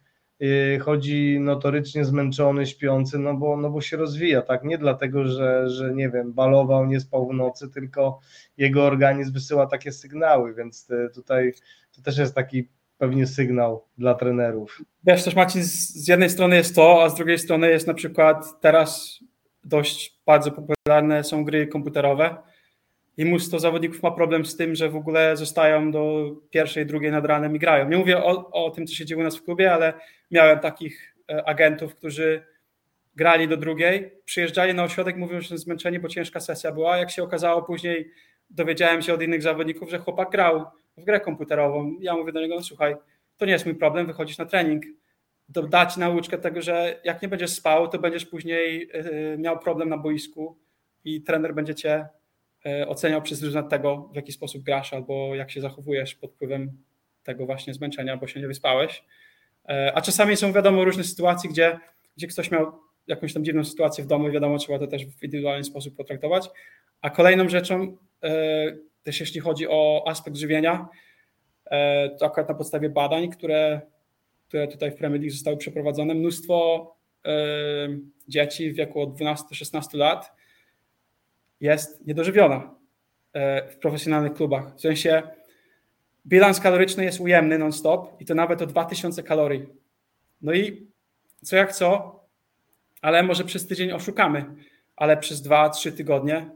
chodzi notorycznie zmęczony, śpiący, no bo, no bo się rozwija, tak? Nie dlatego, że, że nie wiem, balował, nie spał w nocy, tylko jego organizm wysyła takie sygnały, więc y, tutaj to też jest taki pewnie sygnał dla trenerów. Wiesz też Marcin, z jednej strony jest to, a z drugiej strony jest na przykład teraz dość bardzo popularne są gry komputerowe, i mnóstwo zawodników ma problem z tym, że w ogóle zostają do pierwszej, drugiej nad ranem i grają. Nie mówię o, o tym, co się dzieje u nas w klubie, ale miałem takich e, agentów, którzy grali do drugiej, przyjeżdżali na ośrodek, mówią, że są zmęczeni, bo ciężka sesja była. Jak się okazało później, dowiedziałem się od innych zawodników, że chłopak grał w grę komputerową. Ja mówię do niego, no słuchaj, to nie jest mój problem, wychodzisz na trening. Dać nauczkę tego, że jak nie będziesz spał, to będziesz później e, miał problem na boisku i trener będzie cię E, oceniał przez pryzmat tego, w jaki sposób grasz albo jak się zachowujesz pod wpływem tego właśnie zmęczenia, bo się nie wyspałeś. E, a czasami są wiadomo różne sytuacje, gdzie, gdzie ktoś miał jakąś tam dziwną sytuację w domu i wiadomo, trzeba to też w indywidualny sposób potraktować. A kolejną rzeczą, e, też jeśli chodzi o aspekt żywienia, to akurat na podstawie badań, które, które tutaj w Premier League zostały przeprowadzone, mnóstwo dzieci w wieku od 12-16 lat jest niedożywiona e, w profesjonalnych klubach. W sensie bilans kaloryczny jest ujemny non-stop i to nawet o 2000 kalorii. No i co jak co, ale może przez tydzień oszukamy. ale przez 2-3 tygodnie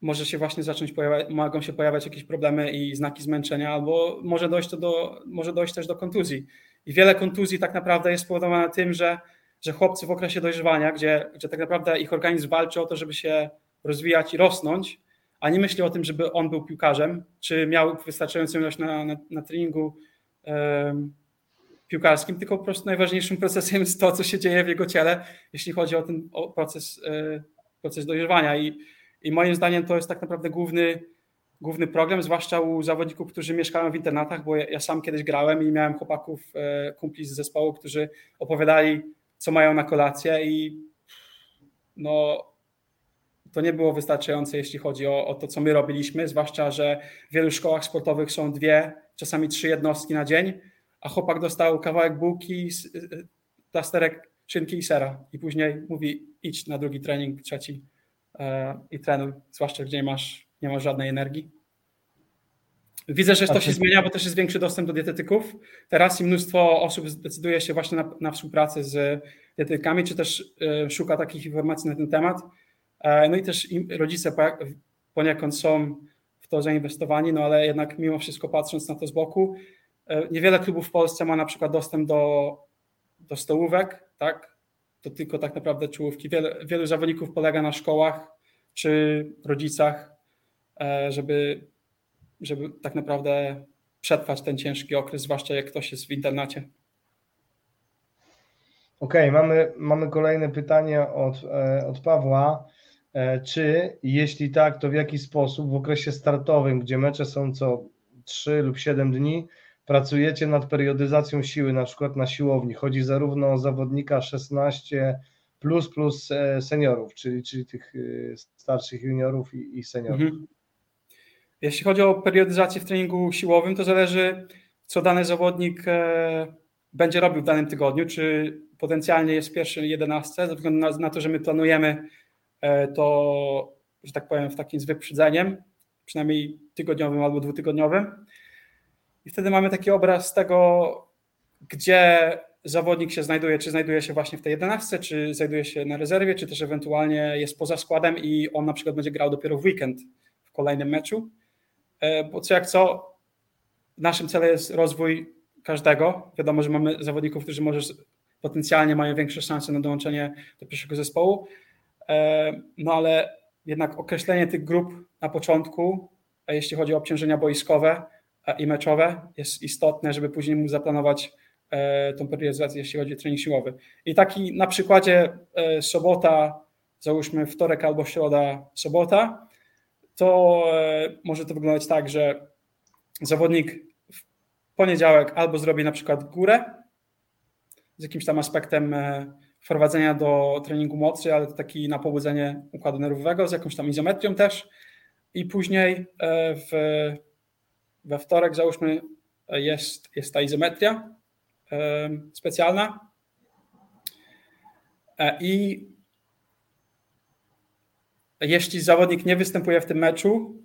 może się właśnie zacząć pojawiać, mogą się pojawiać jakieś problemy i znaki zmęczenia, albo może dojść, to do, może dojść też do kontuzji. I wiele kontuzji tak naprawdę jest spowodowane tym, że, że chłopcy w okresie dojrzewania, gdzie, gdzie tak naprawdę ich organizm walczy o to, żeby się rozwijać i rosnąć, a nie myśli o tym, żeby on był piłkarzem, czy miał wystarczającą ilość na, na, na treningu piłkarskim, tylko po prostu najważniejszym procesem jest to, co się dzieje w jego ciele, jeśli chodzi o ten o proces, e, proces dojrzewania. I, I moim zdaniem to jest tak naprawdę główny, główny problem, zwłaszcza u zawodników, którzy mieszkają w internatach, bo ja, ja sam kiedyś grałem i miałem chłopaków, e, kumpli z zespołu, którzy opowiadali, co mają na kolację i no to nie było wystarczające, jeśli chodzi o, o, to, co my robiliśmy, zwłaszcza, że w wielu szkołach sportowych są dwie, czasami trzy jednostki na dzień, a chłopak dostał kawałek bułki, y, y, plasterek szynki i sera i później mówi idź na drugi trening, trzeci e, i trenuj, zwłaszcza gdzie nie masz, nie masz żadnej energii. Widzę, że to się zmienia, bo też jest większy dostęp do dietetyków. Teraz i mnóstwo osób zdecyduje się właśnie na, na współpracę z dietetykami, czy też e, szuka takich informacji na ten temat. E, no i też rodzice poniekąd są w to zainwestowani, no ale jednak mimo wszystko patrząc na to z boku, e, niewiele klubów w Polsce ma na przykład dostęp do, do stołówek, tak? To tylko tak naprawdę czołówki. Wielu, wielu zawodników polega na szkołach czy rodzicach, e, żeby, żeby tak naprawdę przetrwać ten ciężki okres, zwłaszcza jak ktoś jest w internacie. Okej, okay, mamy, mamy kolejne pytanie od, od Pawła. E, czy jeśli tak, to w jaki sposób w okresie startowym, gdzie mecze są co 3 lub 7 dni, pracujecie nad periodyzacją siły, na przykład na siłowni? Chodzi zarówno o zawodnika 16 plus plus e, seniorów, czyli, czyli tych e, starszych juniorów i, i seniorów. Mhm. Jeśli chodzi o periodyzację w treningu siłowym, to zależy, co dany zawodnik będzie robił w danym tygodniu, czy potencjalnie jest pierwszy 11, ze względu na, to, że my planujemy to, że tak powiem, w takim z wyprzedzeniem, przynajmniej tygodniowym albo dwutygodniowym. I wtedy mamy taki obraz tego, gdzie zawodnik się znajduje, czy znajduje się właśnie w tej 11, czy znajduje się na rezerwie, czy też ewentualnie jest poza składem i on na przykład będzie grał dopiero w weekend w kolejnym meczu. E, bo co jak co, naszym celem jest rozwój każdego. Wiadomo, że mamy zawodników, którzy może potencjalnie mają większe szanse na dołączenie do pierwszego zespołu, E, no ale jednak określenie tych grup na początku, jeśli chodzi o obciążenia boiskowe i meczowe, jest istotne, żeby później móc zaplanować e, tą periodyzację, jeśli chodzi o trening siłowy. I taki na przykładzie e, sobota, załóżmy wtorek albo środa, sobota, to może to wyglądać tak, że zawodnik w poniedziałek albo zrobi na przykład górę z jakimś tam aspektem wprowadzenia do treningu mocy, ale to taki na pobudzenie układu nerwowego z jakąś tam izometrią też. I później e, w, we wtorek, załóżmy, jest, jest ta izometria e, specjalna. E, I jeśli zawodnik nie występuje w tym meczu,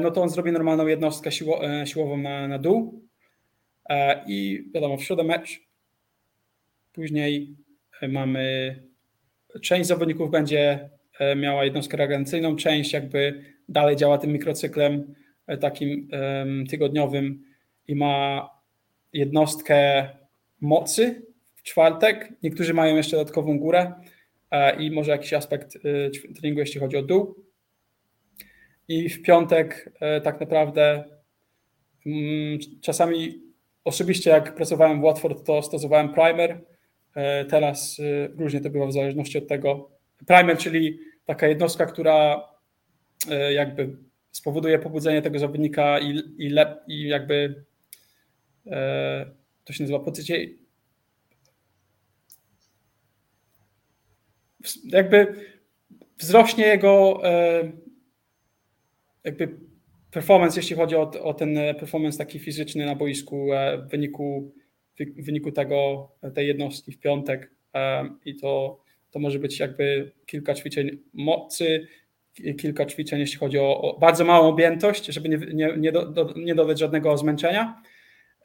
no to on zrobi normalną jednostkę siło, siłową na, na dół. I wiadomo, w środę mecz, później mamy część zawodników będzie e, miała jednostkę regeneracyjną, część jakby dalej działa tym mikrocyklem e, takim tygodniowym i ma jednostkę mocy w czwartek. Niektórzy mają jeszcze dodatkową górę e, i może jakiś aspekt treningu, jeśli chodzi o dół. I w piątek tak naprawdę mm, czasami osobiście jak pracowałem w Watford, to stosowałem primer, teraz e, różnie to bywa w zależności od tego. Primer, czyli taka jednostka, która e, jakby spowoduje pobudzenie tego zawodnika i, i, lep, i jakby to się nazywa poczucie jakby wzrośnie jego jakby performance, jeśli chodzi o, o ten performance taki fizyczny na boisku w wyniku w wyniku tego, tej jednostki w piątek i to, to może być jakby kilka ćwiczeń mocy, kilka ćwiczeń, jeśli chodzi o, o bardzo małą objętość, żeby nie, nie, nie, do, nie dodać żadnego zmęczenia,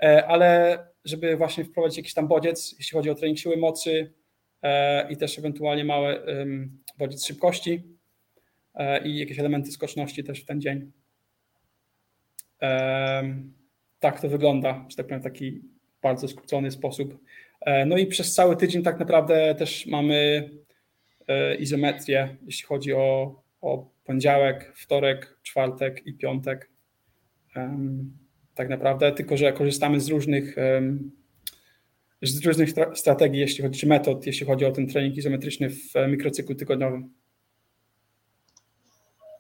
e, ale żeby właśnie wprowadzić jakiś tam bodziec, jeśli chodzi o trening siły mocy e, i też ewentualnie mały bodziec szybkości i jakieś elementy skoczności też w ten dzień. Tak to wygląda, że tak powiem, taki bardzo skrócony sposób. No i przez cały tydzień tak naprawdę też mamy izometrię, jeśli chodzi o, o poniedziałek, wtorek, czwartek i piątek. Tak naprawdę, tylko że korzystamy z różnych z różnych strategii, jeśli chodzi, czy metod, jeśli chodzi o ten trening izometryczny w mikrocyklu tygodniowym.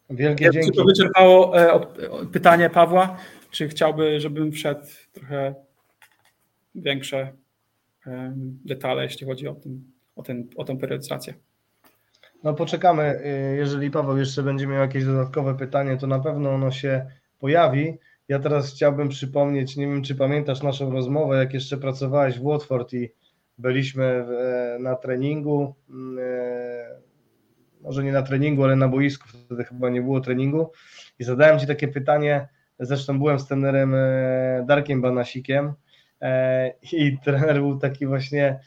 Wielkie ja, dzięki. Czy to wyczerpało e, pytanie Pawła? Czy chciałby, żebym wszedł trochę większe detale, jeśli chodzi o, ten, o, ten, o tą periodyzację? No poczekamy. Y, jeżeli Paweł jeszcze będzie miał jakieś dodatkowe pytanie, to na pewno ono się pojawi. Ja teraz chciałbym przypomnieć, nie wiem czy pamiętasz naszą rozmowę, jak jeszcze pracowałeś w Watford i byliśmy e, na treningu, mm, e, może nie na treningu, ale na boisku, wtedy chyba nie było treningu i zadałem Ci takie pytanie, zresztą byłem z e, Darkiem Banasikiem i trener był taki właśnie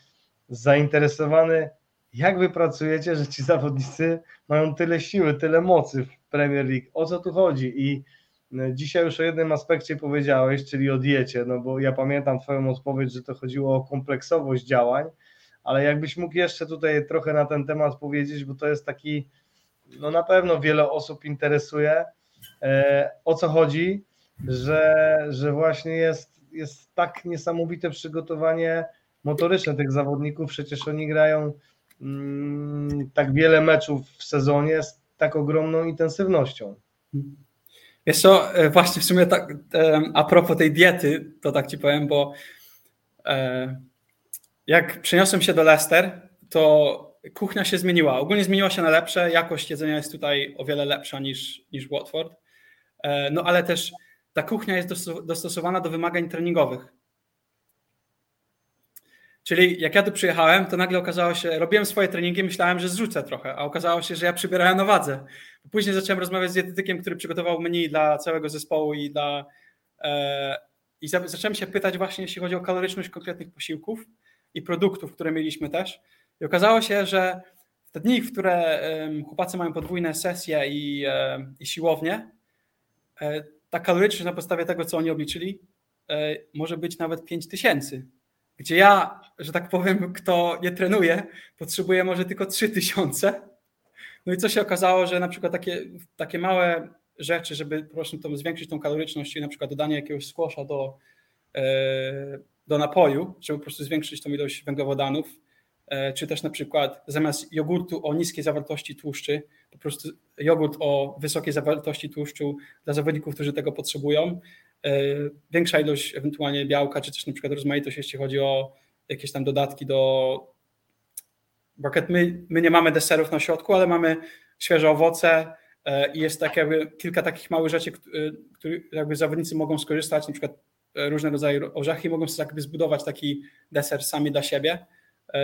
zainteresowany, jak Wy pracujecie, że ci zawodnicy mają tyle siły, tyle mocy w Premier League, o co tu chodzi? I Dzisiaj już o jednym aspekcie powiedziałeś, czyli o diecie, no bo ja pamiętam Twoją odpowiedź, że to chodziło o kompleksowość działań, ale jakbyś mógł jeszcze tutaj trochę na ten temat powiedzieć, bo to jest taki, no na pewno wiele osób interesuje, e, o co chodzi, że, że właśnie jest, jest tak niesamowite przygotowanie motoryczne tych zawodników, przecież oni grają mm, tak wiele meczów w sezonie z tak ogromną intensywnością. Wiesz co, e, właśnie w sumie tak e, a propos tej diety, to tak ci powiem, bo e, jak przeniosłem się do Leicester, to kuchnia się zmieniła. Ogólnie zmieniła się na lepsze, jakość jedzenia jest tutaj o wiele lepsza niż, niż Watford. No ale też ta kuchnia jest dostosowana do wymagań treningowych. Czyli jak ja tu przyjechałem, to nagle okazało się, robiłem swoje treningi, myślałem, że zrzucę trochę, a okazało się, że ja przybierałem na wadze. Później zacząłem rozmawiać z dietetykiem, który przygotował menu dla całego zespołu i dla. E, I zacząłem się pytać właśnie, jeśli chodzi o kaloryczność konkretnych posiłków i produktów, które mieliśmy też. I okazało się, że te dni, w które chłopacy mają podwójne sesje i, e, i siłownie, e, ta kaloryczność na podstawie tego, co oni obliczyli, e, może być nawet 5000 gdzie ja, że tak powiem, kto nie trenuje, potrzebuje może tylko 3000. No i co się okazało, że na przykład takie, takie małe rzeczy, żeby po prostu tą, zwiększyć tą kaloryczność, czyli na przykład dodanie jakiegoś skłosza do, e, do napoju, żeby po prostu zwiększyć tą ilość węglowodanów, czy też na przykład zamiast jogurtu o niskiej zawartości tłuszczy, po prostu jogurt o wysokiej zawartości tłuszczu dla zawodników, którzy tego potrzebują, E, większa ilość ewentualnie białka, czy też na przykład rozmaitość, jeśli chodzi o jakieś tam dodatki do. Bucket my, my nie mamy deserów na środku, ale mamy świeże owoce e, i jest tak jakby kilka takich małych rzeczy, które jakby zawodnicy mogą skorzystać, na przykład e, różne rodzaje orzechy, mogą sobie jakby zbudować taki deser sami dla siebie,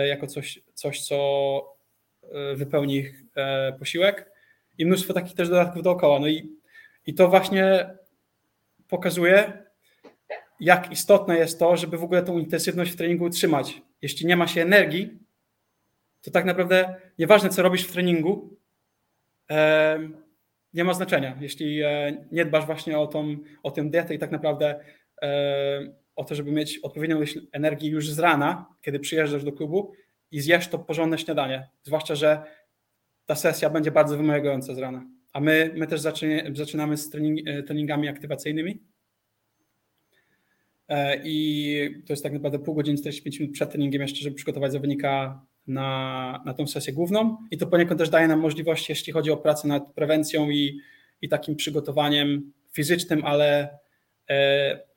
jako coś, coś co wypełni ich posiłek i mnóstwo takich też dodatków dookoła. No i, i to właśnie pokazuje, jak istotne jest to, żeby w ogóle tą intensywność w treningu utrzymać. Jeśli nie ma się energii, to tak naprawdę nieważne, co robisz w treningu, nie ma znaczenia. Jeśli e, nie dbasz właśnie o, tą, o tę dietę i tak naprawdę o to, żeby mieć odpowiednią ilość energii już z rana, kiedy przyjeżdżasz do klubu i zjesz to porządne śniadanie. Zwłaszcza, że ta sesja będzie bardzo wymagająca z rana. A my, my też zaczynamy z trening, e, treningami aktywacyjnymi. E, I to jest tak naprawdę pół godziny, 45 minut przed treningiem jeszcze, żeby przygotować zawodnika na, na tą sesję główną. I to poniekąd też daje nam możliwość, jeśli chodzi o pracę nad prewencją i, i takim przygotowaniem fizycznym, ale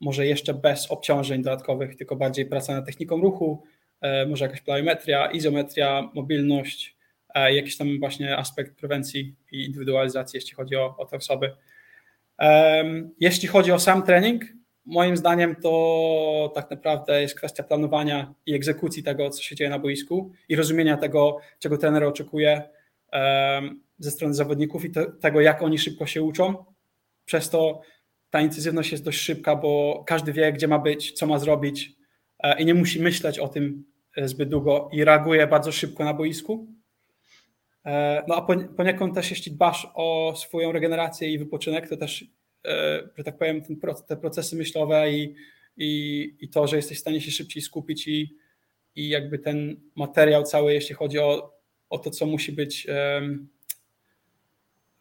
może jeszcze bez obciążeń dodatkowych, tylko bardziej praca nad techniką ruchu, e, może jakaś plyometria, izometria, mobilność, jakiś tam właśnie aspekt prewencji i indywidualizacji, jeśli chodzi o, o te osoby. Jeśli chodzi o sam trening, moim zdaniem to tak naprawdę jest kwestia planowania i egzekucji tego, co się dzieje na boisku i rozumienia tego, czego trener oczekuje ze strony zawodników i te, tego, jak oni szybko się uczą. Przez to ta intensywność jest dość szybka, bo każdy wie, gdzie ma być, co ma zrobić e, i nie musi myśleć o tym e, zbyt długo i reaguje bardzo szybko na boisku. No a poniekąd też jeśli dbasz o swoją regenerację i wypoczynek, to też, że tak powiem, te procesy myślowe i, i, i to, że jesteś w stanie się szybciej skupić i, i jakby ten materiał cały, jeśli chodzi o, o to, co musi być, um,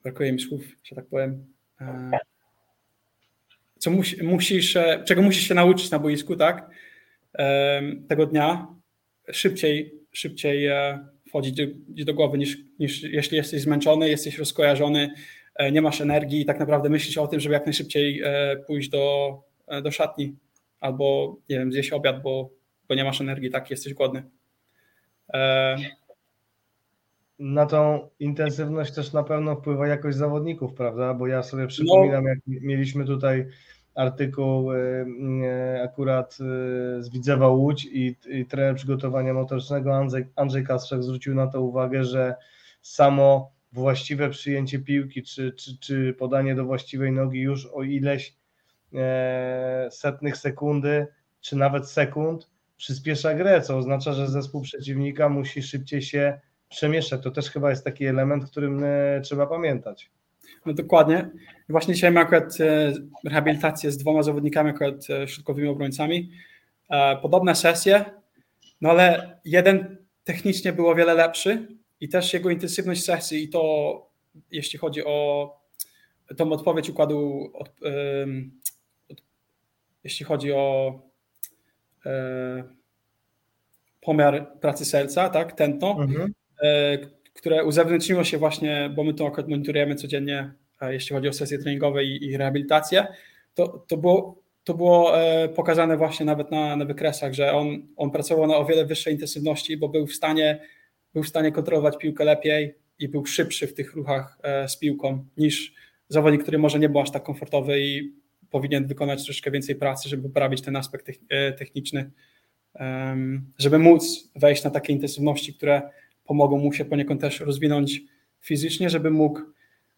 brakuje mi słów, że tak powiem, co musi, musisz, e, czego musisz się nauczyć na boisku, tak, tego dnia, szybciej, szybciej e, wchodzić do, do głowy niż, niż jeśli jesteś zmęczony, jesteś rozkojarzony, e, nie masz energii i tak naprawdę myślisz o tym, żeby jak najszybciej pójść do, do szatni albo, nie wiem, zjeść obiad, bo bo nie masz energii, tak, jesteś głodny. Na tą intensywność też na pewno wpływa jakość zawodników, prawda? Bo ja sobie przypominam, no. jak mieliśmy tutaj artykuł e, e, akurat e, z Widzewa Łódź i, i trener przygotowania motorycznego Andrzej, Andrzej Kasprzak zwrócił na to uwagę, że samo właściwe przyjęcie piłki czy, czy, czy podanie do właściwej nogi już o ileś setnych sekundy, czy nawet sekund przyspiesza grę, co oznacza, że zespół przeciwnika musi szybciej się przemieszczać. To też chyba jest taki element, którym trzeba pamiętać. No dokładnie. Właśnie dzisiaj mamy akurat e, rehabilitację z dwoma zawodnikami, akurat e, środkowymi obrońcami. Podobne sesje, no ale jeden technicznie był o wiele lepszy i też jego intensywność sesji i to jeśli chodzi o tą odpowiedź układu, jeśli chodzi o E, pomiar pracy serca, tak, tętno, mhm. E, które uzewnętrzniło się właśnie, bo my to akurat monitorujemy codziennie, jeśli chodzi o sesje treningowe i, i rehabilitację, to, to było to było e, pokazane właśnie nawet na, na wykresach, że on, on pracował na o wiele wyższej intensywności, bo był w stanie, był w stanie kontrolować piłkę lepiej i był szybszy w tych ruchach z piłką niż zawodnik, który może nie był aż tak komfortowy i powinien wykonać troszkę więcej pracy, żeby poprawić ten aspekt e, techniczny, żeby móc wejść na takie intensywności, które pomogą mu się poniekąd też rozwinąć fizycznie, żeby mógł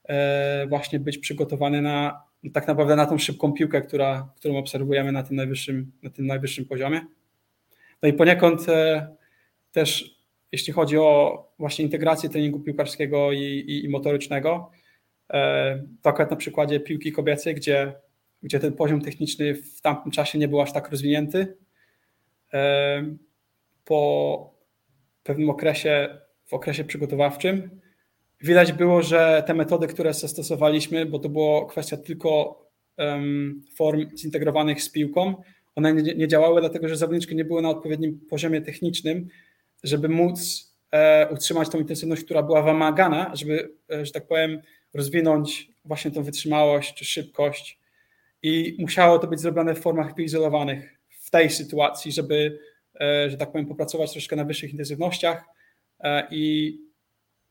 e, właśnie być przygotowany na tak naprawdę na tą szybką piłkę, która, którą obserwujemy na tym najwyższym, na tym najwyższym poziomie. No i poniekąd e, też jeśli chodzi o właśnie integrację treningu piłkarskiego i, i, i motorycznego, to akurat na przykładzie piłki kobiecej, gdzie gdzie ten poziom techniczny w tamtym czasie nie był aż tak rozwinięty. Po pewnym okresie, w okresie przygotowawczym, widać było, że te metody, które zastosowaliśmy, bo to było kwestia tylko form zintegrowanych z piłką, one nie, nie działały, dlatego że zawodniczki nie były na odpowiednim poziomie technicznym, żeby móc e, utrzymać tą intensywność, która była wymagana, żeby, e, że tak powiem, rozwinąć właśnie tą wytrzymałość czy szybkość. I musiało to być zrobione w formach wyizolowanych w tej sytuacji, żeby, że tak powiem, popracować troszkę na wyższych intensywnościach e, i,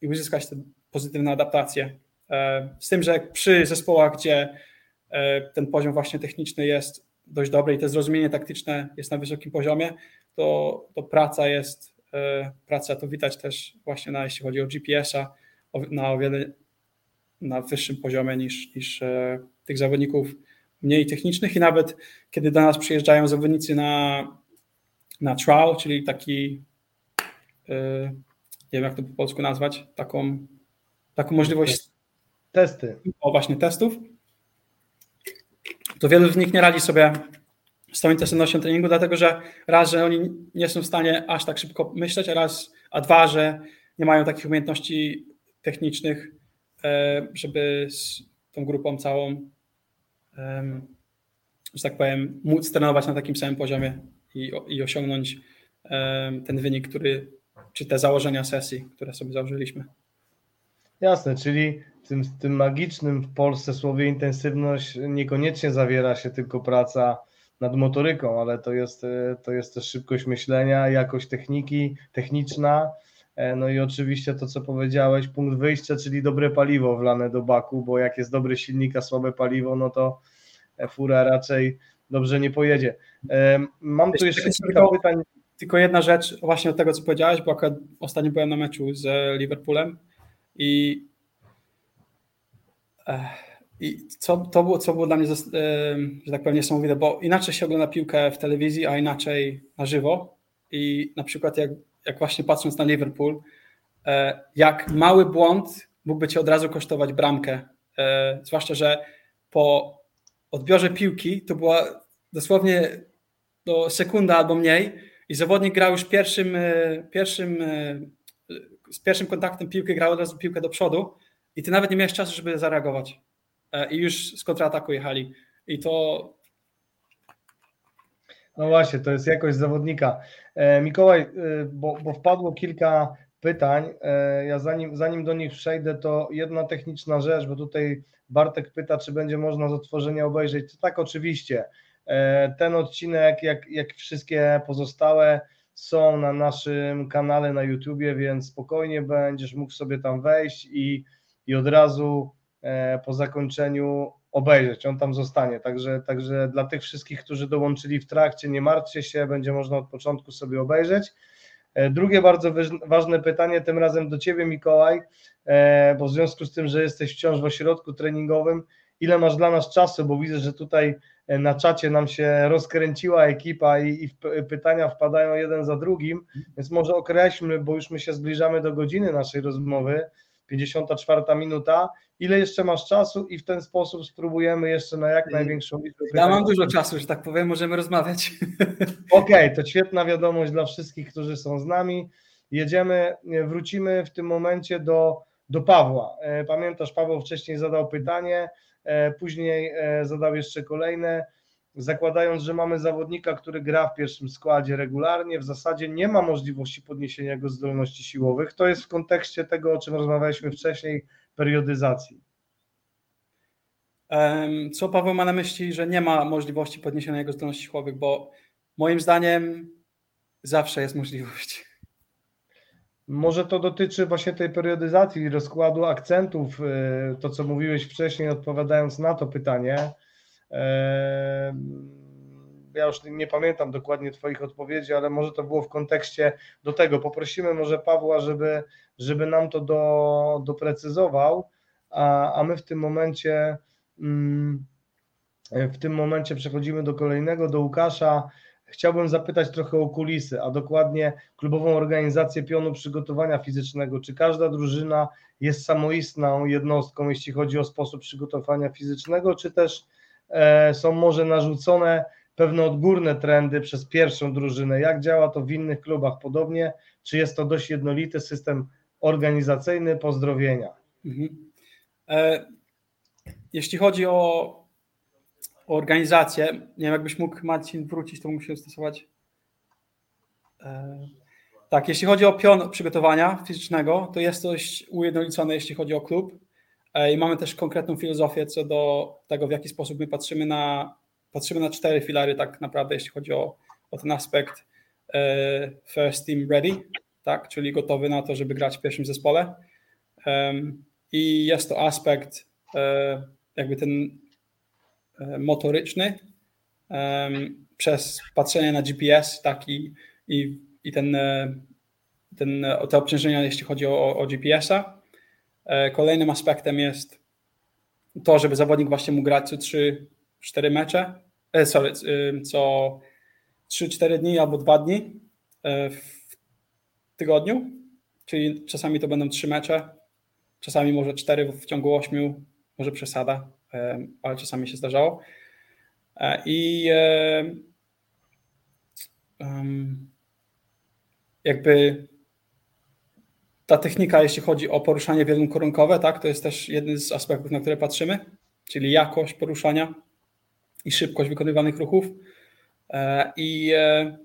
i uzyskać te pozytywne adaptacje. E, z tym, że przy zespołach, gdzie ten poziom właśnie techniczny jest dość dobry i to zrozumienie taktyczne jest na wysokim poziomie, to, to praca jest, praca to widać też właśnie na, jeśli chodzi o GPS-a, na o wiele na wyższym poziomie niż, niż tych zawodników mniej technicznych i nawet kiedy do nas przyjeżdżają zawodnicy na, na trial, czyli taki, yy, nie wiem jak to po polsku nazwać, taką, taką możliwość. Testy. O, właśnie testów. To wielu z nich nie radzi sobie z tą intensywnością treningu, dlatego że raz, że oni nie są w stanie aż tak szybko myśleć, a raz, a dwa, że nie mają takich umiejętności technicznych, e, żeby z tą grupą całą że tak powiem, móc trenować na takim samym poziomie i, i osiągnąć ten wynik, który, czy te założenia sesji, które sobie założyliśmy. Jasne, czyli w tym, tym magicznym w Polsce słowie intensywność niekoniecznie zawiera się tylko praca nad motoryką, ale to jest, e, to jest też szybkość myślenia, jakość techniki, techniczna, e, no i oczywiście to, co powiedziałeś, punkt wyjścia, czyli dobre paliwo wlane do baku, bo jak jest dobry silnik, a słabe paliwo, no to fura raczej dobrze nie pojedzie. Mam tu jeszcze kilka pytań. Tylko jedna rzecz właśnie od tego, co powiedziałeś, bo akurat ostatnio byłem na meczu z Liverpoolem i, i co, to było, co było dla mnie, że tak powiem, niesamowite, bo inaczej się ogląda piłkę w telewizji, a inaczej na żywo i na przykład jak, jak właśnie patrząc na Liverpool, jak mały błąd mógłby cię od razu kosztować bramkę. Zwłaszcza, że po odbiorze piłki to była dosłownie do sekunda albo mniej i zawodnik grał już pierwszym, pierwszym z pierwszym kontaktem piłki grał od razu piłkę do przodu i ty nawet nie miałeś czasu, żeby zareagować. I już z kontrataku jechali. I to no właśnie, to jest jakość zawodnika. E, Mikołaj, e, bo, bo wpadło kilka pytań. E, ja zanim, zanim do nich przejdę, to jedna techniczna rzecz, bo tutaj Bartek pyta, czy będzie można z otworzenia obejrzeć. To tak, oczywiście. Ten odcinek, jak, jak wszystkie pozostałe, są na naszym kanale na YouTubie, więc spokojnie będziesz mógł sobie tam wejść i, i od razu po zakończeniu obejrzeć, on tam zostanie. Także, także dla tych wszystkich, którzy dołączyli w trakcie, nie martwcie się, będzie można od początku sobie obejrzeć. E, drugie bardzo ważne pytanie, tym razem do Ciebie, Mikołaj, e, bo w związku z tym, że jesteś wciąż w ośrodku treningowym, ile masz dla nas czasu, bo widzę, że tutaj e, na czacie nam się rozkręciła ekipa i, i pytania wpadają jeden za drugim, więc może określmy, bo już my się zbliżamy do godziny naszej rozmowy, 54 minuta, ile jeszcze masz czasu i w ten sposób spróbujemy jeszcze na jak największą liczbę Ja mam dużo czasu, że tak powiem, możemy rozmawiać. Okej, okay, to świetna wiadomość dla wszystkich, którzy są z nami. Jedziemy, wrócimy w tym momencie do, do Pawła. E, pamiętasz, Paweł wcześniej zadał pytanie, e, później e, zadał jeszcze kolejne zakładając, że mamy zawodnika, który gra w pierwszym składzie regularnie, w zasadzie nie ma możliwości podniesienia jego zdolności siłowych. To jest w kontekście tego, o czym rozmawialiśmy wcześniej, periodyzacji. Co Paweł ma na myśli, że nie ma możliwości podniesienia jego zdolności siłowych, bo moim zdaniem zawsze jest możliwość. Może to dotyczy właśnie tej periodyzacji, rozkładu akcentów, y, to co mówiłeś wcześniej, odpowiadając na to pytanie. Ja już nie pamiętam dokładnie Twoich odpowiedzi, ale może to było w kontekście do tego. Poprosimy może Pawła, żeby, żeby nam to do, doprecyzował, a, a my w tym momencie mm, w tym momencie przechodzimy do kolejnego, do Łukasza. Chciałbym zapytać trochę o kulisy, a dokładnie klubową organizację pionu przygotowania fizycznego. Czy każda drużyna jest samoistną jednostką, jeśli chodzi o sposób przygotowania fizycznego, czy też E, są może narzucone pewne odgórne trendy przez pierwszą drużynę. Jak działa to w innych klubach podobnie? Czy jest to dość jednolity system organizacyjny? Pozdrowienia. Mhm. E, jeśli chodzi o, o, organizację, nie wiem, jakbyś mógł Marcin wrócić, to musimy stosować. E, tak, jeśli chodzi o pion przygotowania fizycznego, to jest dość ujednolicone, jeśli chodzi o klub. E, I mamy też konkretną filozofię co do tego, w jaki sposób my patrzymy na, patrzymy na cztery filary tak naprawdę, jeśli chodzi o, o ten aspekt e, first team ready, tak, czyli gotowy na to, żeby grać w pierwszym zespole. I jest to aspekt jakby ten motoryczny przez patrzenie na GPS, tak, i, i, i ten, ten, te obciążenia, jeśli chodzi o, o GPS-a. E, kolejnym aspektem jest to, żeby zawodnik właśnie mógł grać co 3-4 mecze, e, sorry, co 3-4 dni albo 2 dni e, w tygodniu, czyli czasami to będą 3 mecze, czasami może 4 w ciągu 8, może przesada, ale czasami się zdarzało. I jakby ta technika, jeśli chodzi o poruszanie wielunkorunkowe, tak, to jest też jeden z aspektów, na które patrzymy, czyli jakość poruszania i szybkość wykonywanych ruchów. E, I, e, e,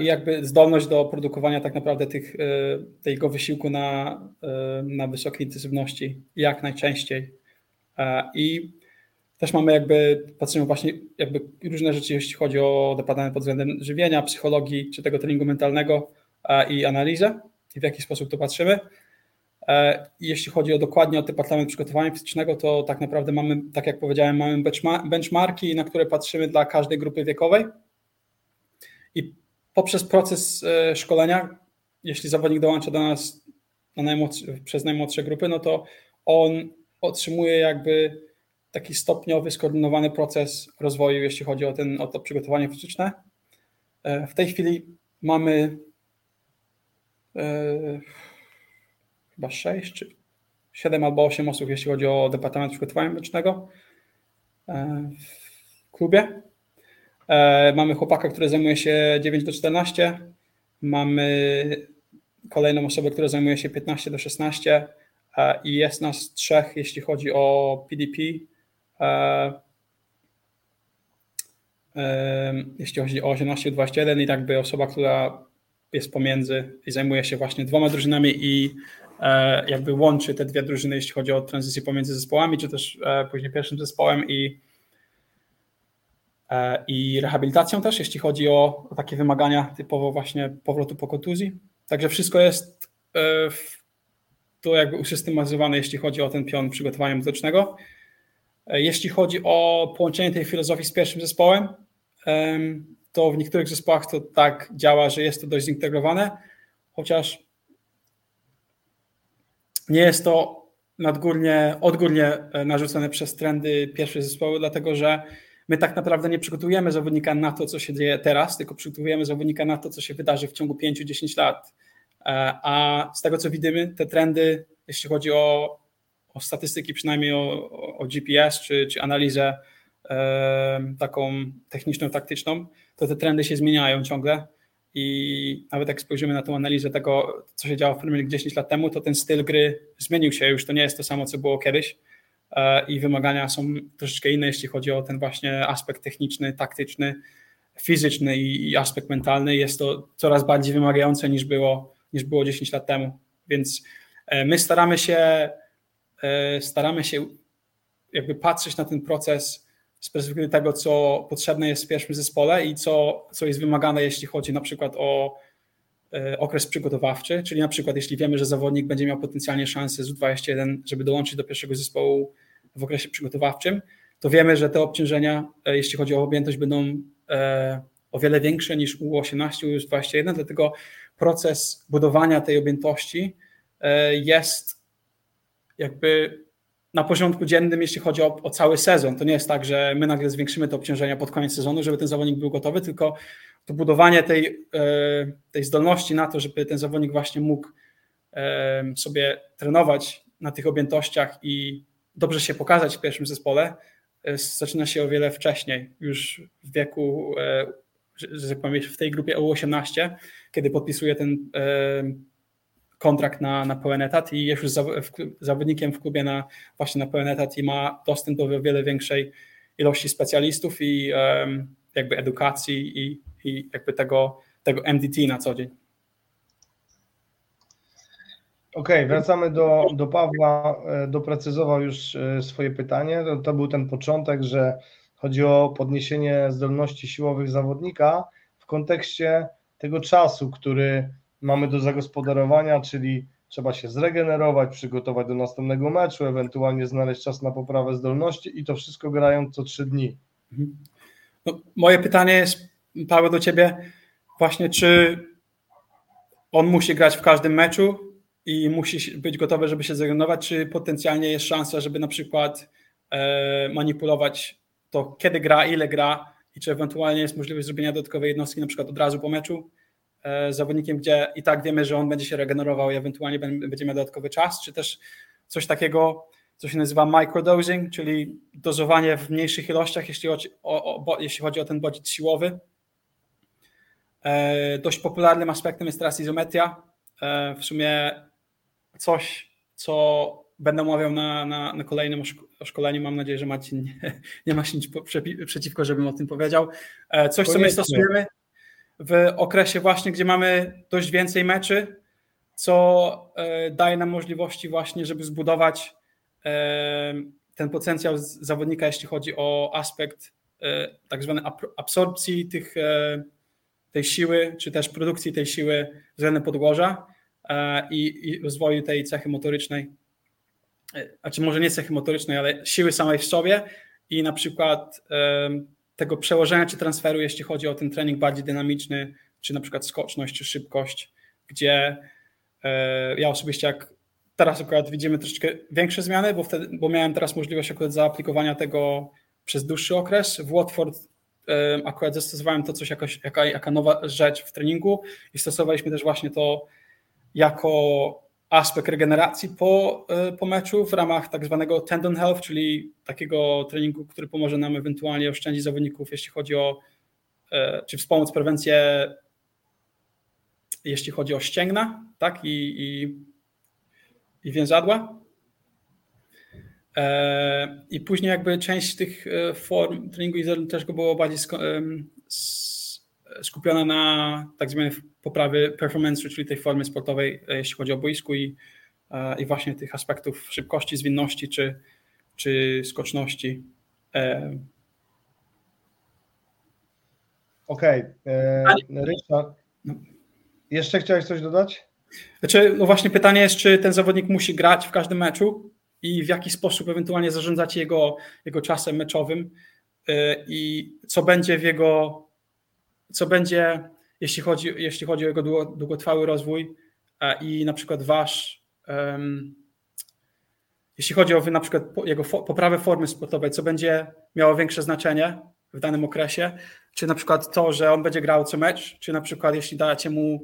i jakby zdolność do produkowania tak naprawdę tych, tego wysiłku na, na wysokiej intensywności jak najczęściej. I też mamy jakby, patrzymy właśnie jakby różne rzeczy, jeśli chodzi o departament pod względem żywienia, psychologii czy tego treningu mentalnego, i analizę i w jaki sposób to patrzymy. E, jeśli chodzi o dokładnie o Departament Przygotowania Fizycznego, to tak naprawdę mamy, tak jak powiedziałem, mamy benchmarki, na które patrzymy dla każdej grupy wiekowej. I poprzez proces e, szkolenia, jeśli zawodnik dołącza do nas najmłodszy, przez najmłodsze grupy, no to on otrzymuje jakby taki stopniowy, skoordynowany proces rozwoju, jeśli chodzi o, ten, o to przygotowanie fizyczne. E, w tej chwili mamy chyba 6 czy 7 albo 8 osób, jeśli chodzi o Departament Przygotowania Medycznego w klubie. Mamy chłopaka, który zajmuje się 9 do 14. Mamy kolejną osobę, która zajmuje się 15 do 16 i jest nas trzech, jeśli chodzi o PDP. Jeśli chodzi o 18 do 21 i tak by osoba, która jest pomiędzy i zajmuje się właśnie dwoma drużynami i e, jakby łączy te dwie drużyny, jeśli chodzi o tranzycję pomiędzy zespołami, czy też e, później pierwszym zespołem i, e, i rehabilitacją też, jeśli chodzi o, takie wymagania typowo właśnie powrotu po kontuzji. Także wszystko jest to jakby usystematyzowane, jeśli chodzi o ten pion przygotowania muzycznego. Jeśli chodzi o połączenie tej filozofii z pierwszym zespołem, to w niektórych zespołach to tak działa, że jest to dość zintegrowane, chociaż nie jest to nadgórnie, odgórnie e, narzucone przez trendy pierwszych zespołu, dlatego że my tak naprawdę nie przygotowujemy zawodnika na to, co się dzieje teraz, tylko przygotowujemy zawodnika na to, co się wydarzy w ciągu 5-10 lat. E, a z tego, co widzimy, te trendy, jeśli chodzi o, o statystyki, przynajmniej o, o GPS czy, czy analizę taką techniczną, taktyczną, to te trendy się zmieniają ciągle. I nawet jak spojrzymy na tą analizę tego, co się działo w Premier League 10 lat temu, to ten styl gry zmienił się, już to nie jest to samo, co było kiedyś. e, i wymagania są troszeczkę inne, jeśli chodzi o ten właśnie aspekt techniczny, taktyczny, fizyczny i, aspekt mentalny. Jest to coraz bardziej wymagające niż było, niż było 10 lat temu, więc e, my staramy się e, staramy się jakby patrzeć na ten proces z perspektywy tego, co potrzebne jest w pierwszym zespole i co, co jest wymagane, jeśli chodzi na przykład o e, okres przygotowawczy, czyli na przykład jeśli wiemy, że zawodnik będzie miał potencjalnie szansę z U21, żeby dołączyć do pierwszego zespołu w okresie przygotowawczym, to wiemy, że te obciążenia, e, jeśli chodzi o objętość, będą e, o wiele większe niż U18, U21, dlatego proces budowania tej objętości jest jakby na porządku dziennym, jeśli chodzi o, o, cały sezon. To nie jest tak, że my nagle zwiększymy te obciążenia pod koniec sezonu, żeby ten zawodnik był gotowy, tylko to budowanie tej, e, tej zdolności na to, żeby ten zawodnik właśnie mógł e, sobie trenować na tych objętościach i dobrze się pokazać w pierwszym zespole, e, zaczyna się o wiele wcześniej, już w wieku, że tak powiem, w tej grupie U18, kiedy podpisuje ten kontrakt na, na pełen etat i jest już zawodnikiem w klubie na, właśnie na pełen etat i ma dostęp do wiele większej ilości specjalistów i um, jakby edukacji i, i jakby tego, tego MDT na co dzień. Okej, okay, wracamy do, do Pawła. E, doprecyzował już e, swoje pytanie. To, to był ten początek, że chodzi o podniesienie zdolności siłowych zawodnika w kontekście tego czasu, który mamy do zagospodarowania, czyli trzeba się zregenerować, przygotować do następnego meczu, ewentualnie znaleźć czas na poprawę zdolności i to wszystko grają co trzy dni. Mhm. No, moje pytanie jest, Paweł, do Ciebie właśnie, czy on musi grać w każdym meczu i musi być gotowy, żeby się zregenerować, czy potencjalnie jest szansa, żeby na przykład e, manipulować to, kiedy gra, ile gra i czy ewentualnie jest możliwość zrobienia dodatkowej jednostki na przykład od razu po meczu, zawodnikiem, gdzie i tak wiemy, że on będzie się regenerował i ewentualnie będzie miał dodatkowy czas, czy też coś takiego, co się nazywa microdosing, czyli dozowanie w mniejszych ilościach, jeśli chodzi o, o, jeśli chodzi o ten bodziec siłowy. E, dość popularnym aspektem jest teraz izometria. E, w sumie coś, co będę omawiał na, na, na kolejnym szkoleniu. Mam nadzieję, że Marcin nie, nie ma się nic przeciwko, żebym o tym powiedział. Coś, co my stosujemy, w okresie właśnie, gdzie mamy dość więcej meczy, co e, daje nam możliwości właśnie, żeby zbudować e, ten potencjał zawodnika, jeśli chodzi o aspekt e, tak zwanej absorpcji tych, tej siły, czy też produkcji tej siły względem podłoża i, i rozwoju tej cechy motorycznej, znaczy może nie cechy motorycznej, ale siły samej w sobie i na przykład tego przełożenia czy transferu, jeśli chodzi o ten trening bardziej dynamiczny, czy na przykład skoczność, czy szybkość, gdzie e, ja osobiście jak teraz akurat widzimy troszeczkę większe zmiany, bo, wtedy, bo miałem teraz możliwość akurat zaaplikowania tego przez dłuższy okres. W Watford e, akurat zastosowałem to coś jakoś, jaka, jaka nowa rzecz w treningu i stosowaliśmy też właśnie to jako aspekt regeneracji po, po meczu w ramach tak zwanego tendon health, czyli takiego treningu, który pomoże nam ewentualnie oszczędzić zawodników, jeśli chodzi o, czy wspomóc prewencję, jeśli chodzi o ścięgna, tak, i, i, i więzadła. E, I później jakby część tych e, form treningu też było bardziej skupiona na tak zwanej poprawy performance, czyli tej formy sportowej, e, jeśli chodzi o boisku i, i właśnie tych aspektów szybkości, zwinności czy, czy skoczności. Okej. Okay. Ryszard, no. jeszcze chciałeś coś dodać? Znaczy, no właśnie pytanie jest, czy ten zawodnik musi grać w każdym meczu, i w jaki sposób ewentualnie zarządzacie jego, jego czasem meczowym i co będzie w jego, co będzie, jeśli chodzi, jeśli chodzi o jego długotrwały rozwój i na przykład wasz, um, jeśli chodzi o na przykład jego poprawę formy sportowej, co będzie miało większe znaczenie w danym okresie, czy na przykład to, że on będzie grał co mecz, czy na przykład jeśli dacie mu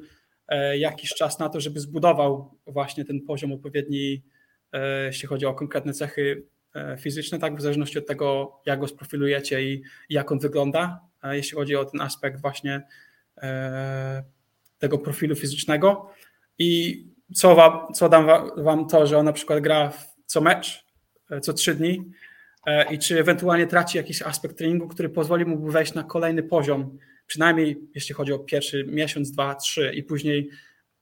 e, jakiś czas na to, żeby zbudował właśnie ten poziom odpowiedni E, jeśli chodzi o konkretne cechy e, fizyczne, tak, w zależności od tego, jak go sprofilujecie i jak on wygląda, jeśli chodzi o ten aspekt właśnie e, tego profilu fizycznego. I co, wam, co dam wam to, że on na przykład gra co mecz, co trzy dni i czy ewentualnie traci jakiś aspekt treningu, który pozwoli mu wejść na kolejny poziom, przynajmniej jeśli chodzi o pierwszy miesiąc, dwa, trzy i później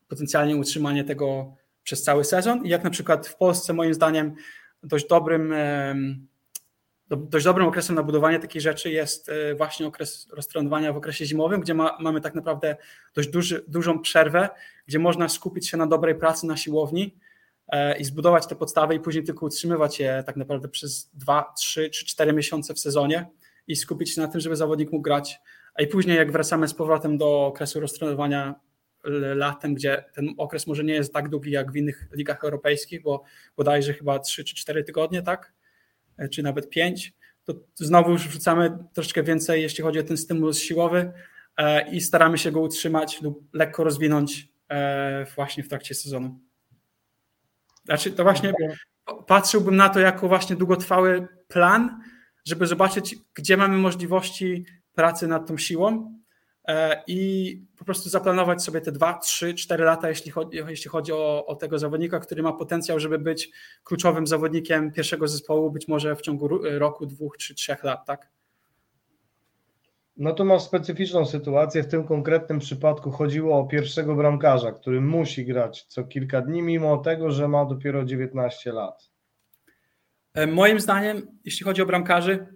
potencjalnie utrzymanie tego przez cały sezon. I jak na przykład w Polsce, moim zdaniem, dość dobrym, dość dobrym okresem na budowanie takich rzeczy jest e, właśnie okres roztrenowania w okresie zimowym, gdzie ma, mamy tak naprawdę dość duży, dużą przerwę, gdzie można skupić się na dobrej pracy na siłowni e, i zbudować te podstawy i później tylko utrzymywać je tak naprawdę przez 2, 3 czy 4 miesiące w sezonie i skupić się na tym, żeby zawodnik mógł grać. A i później jak wracamy z powrotem do okresu roztrenowania latem, gdzie ten okres może nie jest tak długi jak w innych ligach europejskich, bo bodajże chyba 3 czy 4 tygodnie, tak? E, czy nawet 5, to znowu już wrzucamy troszeczkę więcej, jeśli chodzi o ten stymulus siłowy e, i staramy się go utrzymać lub lekko rozwinąć e, właśnie w trakcie sezonu. Znaczy, to właśnie patrzyłbym na to jako właśnie długotrwały plan, żeby zobaczyć, gdzie mamy możliwości pracy nad tą siłą, i po prostu zaplanować sobie te 2, 3, 4 lata, jeśli chodzi, jeśli chodzi o, o, tego zawodnika, który ma potencjał, żeby być kluczowym zawodnikiem pierwszego zespołu, być może w ciągu roku, dwóch, trzy, trzech lat, tak? No to masz specyficzną sytuację. W tym konkretnym przypadku chodziło o pierwszego bramkarza, który musi grać co kilka dni, mimo tego, że ma dopiero 19 lat. E, moim zdaniem, jeśli chodzi o bramkarzy,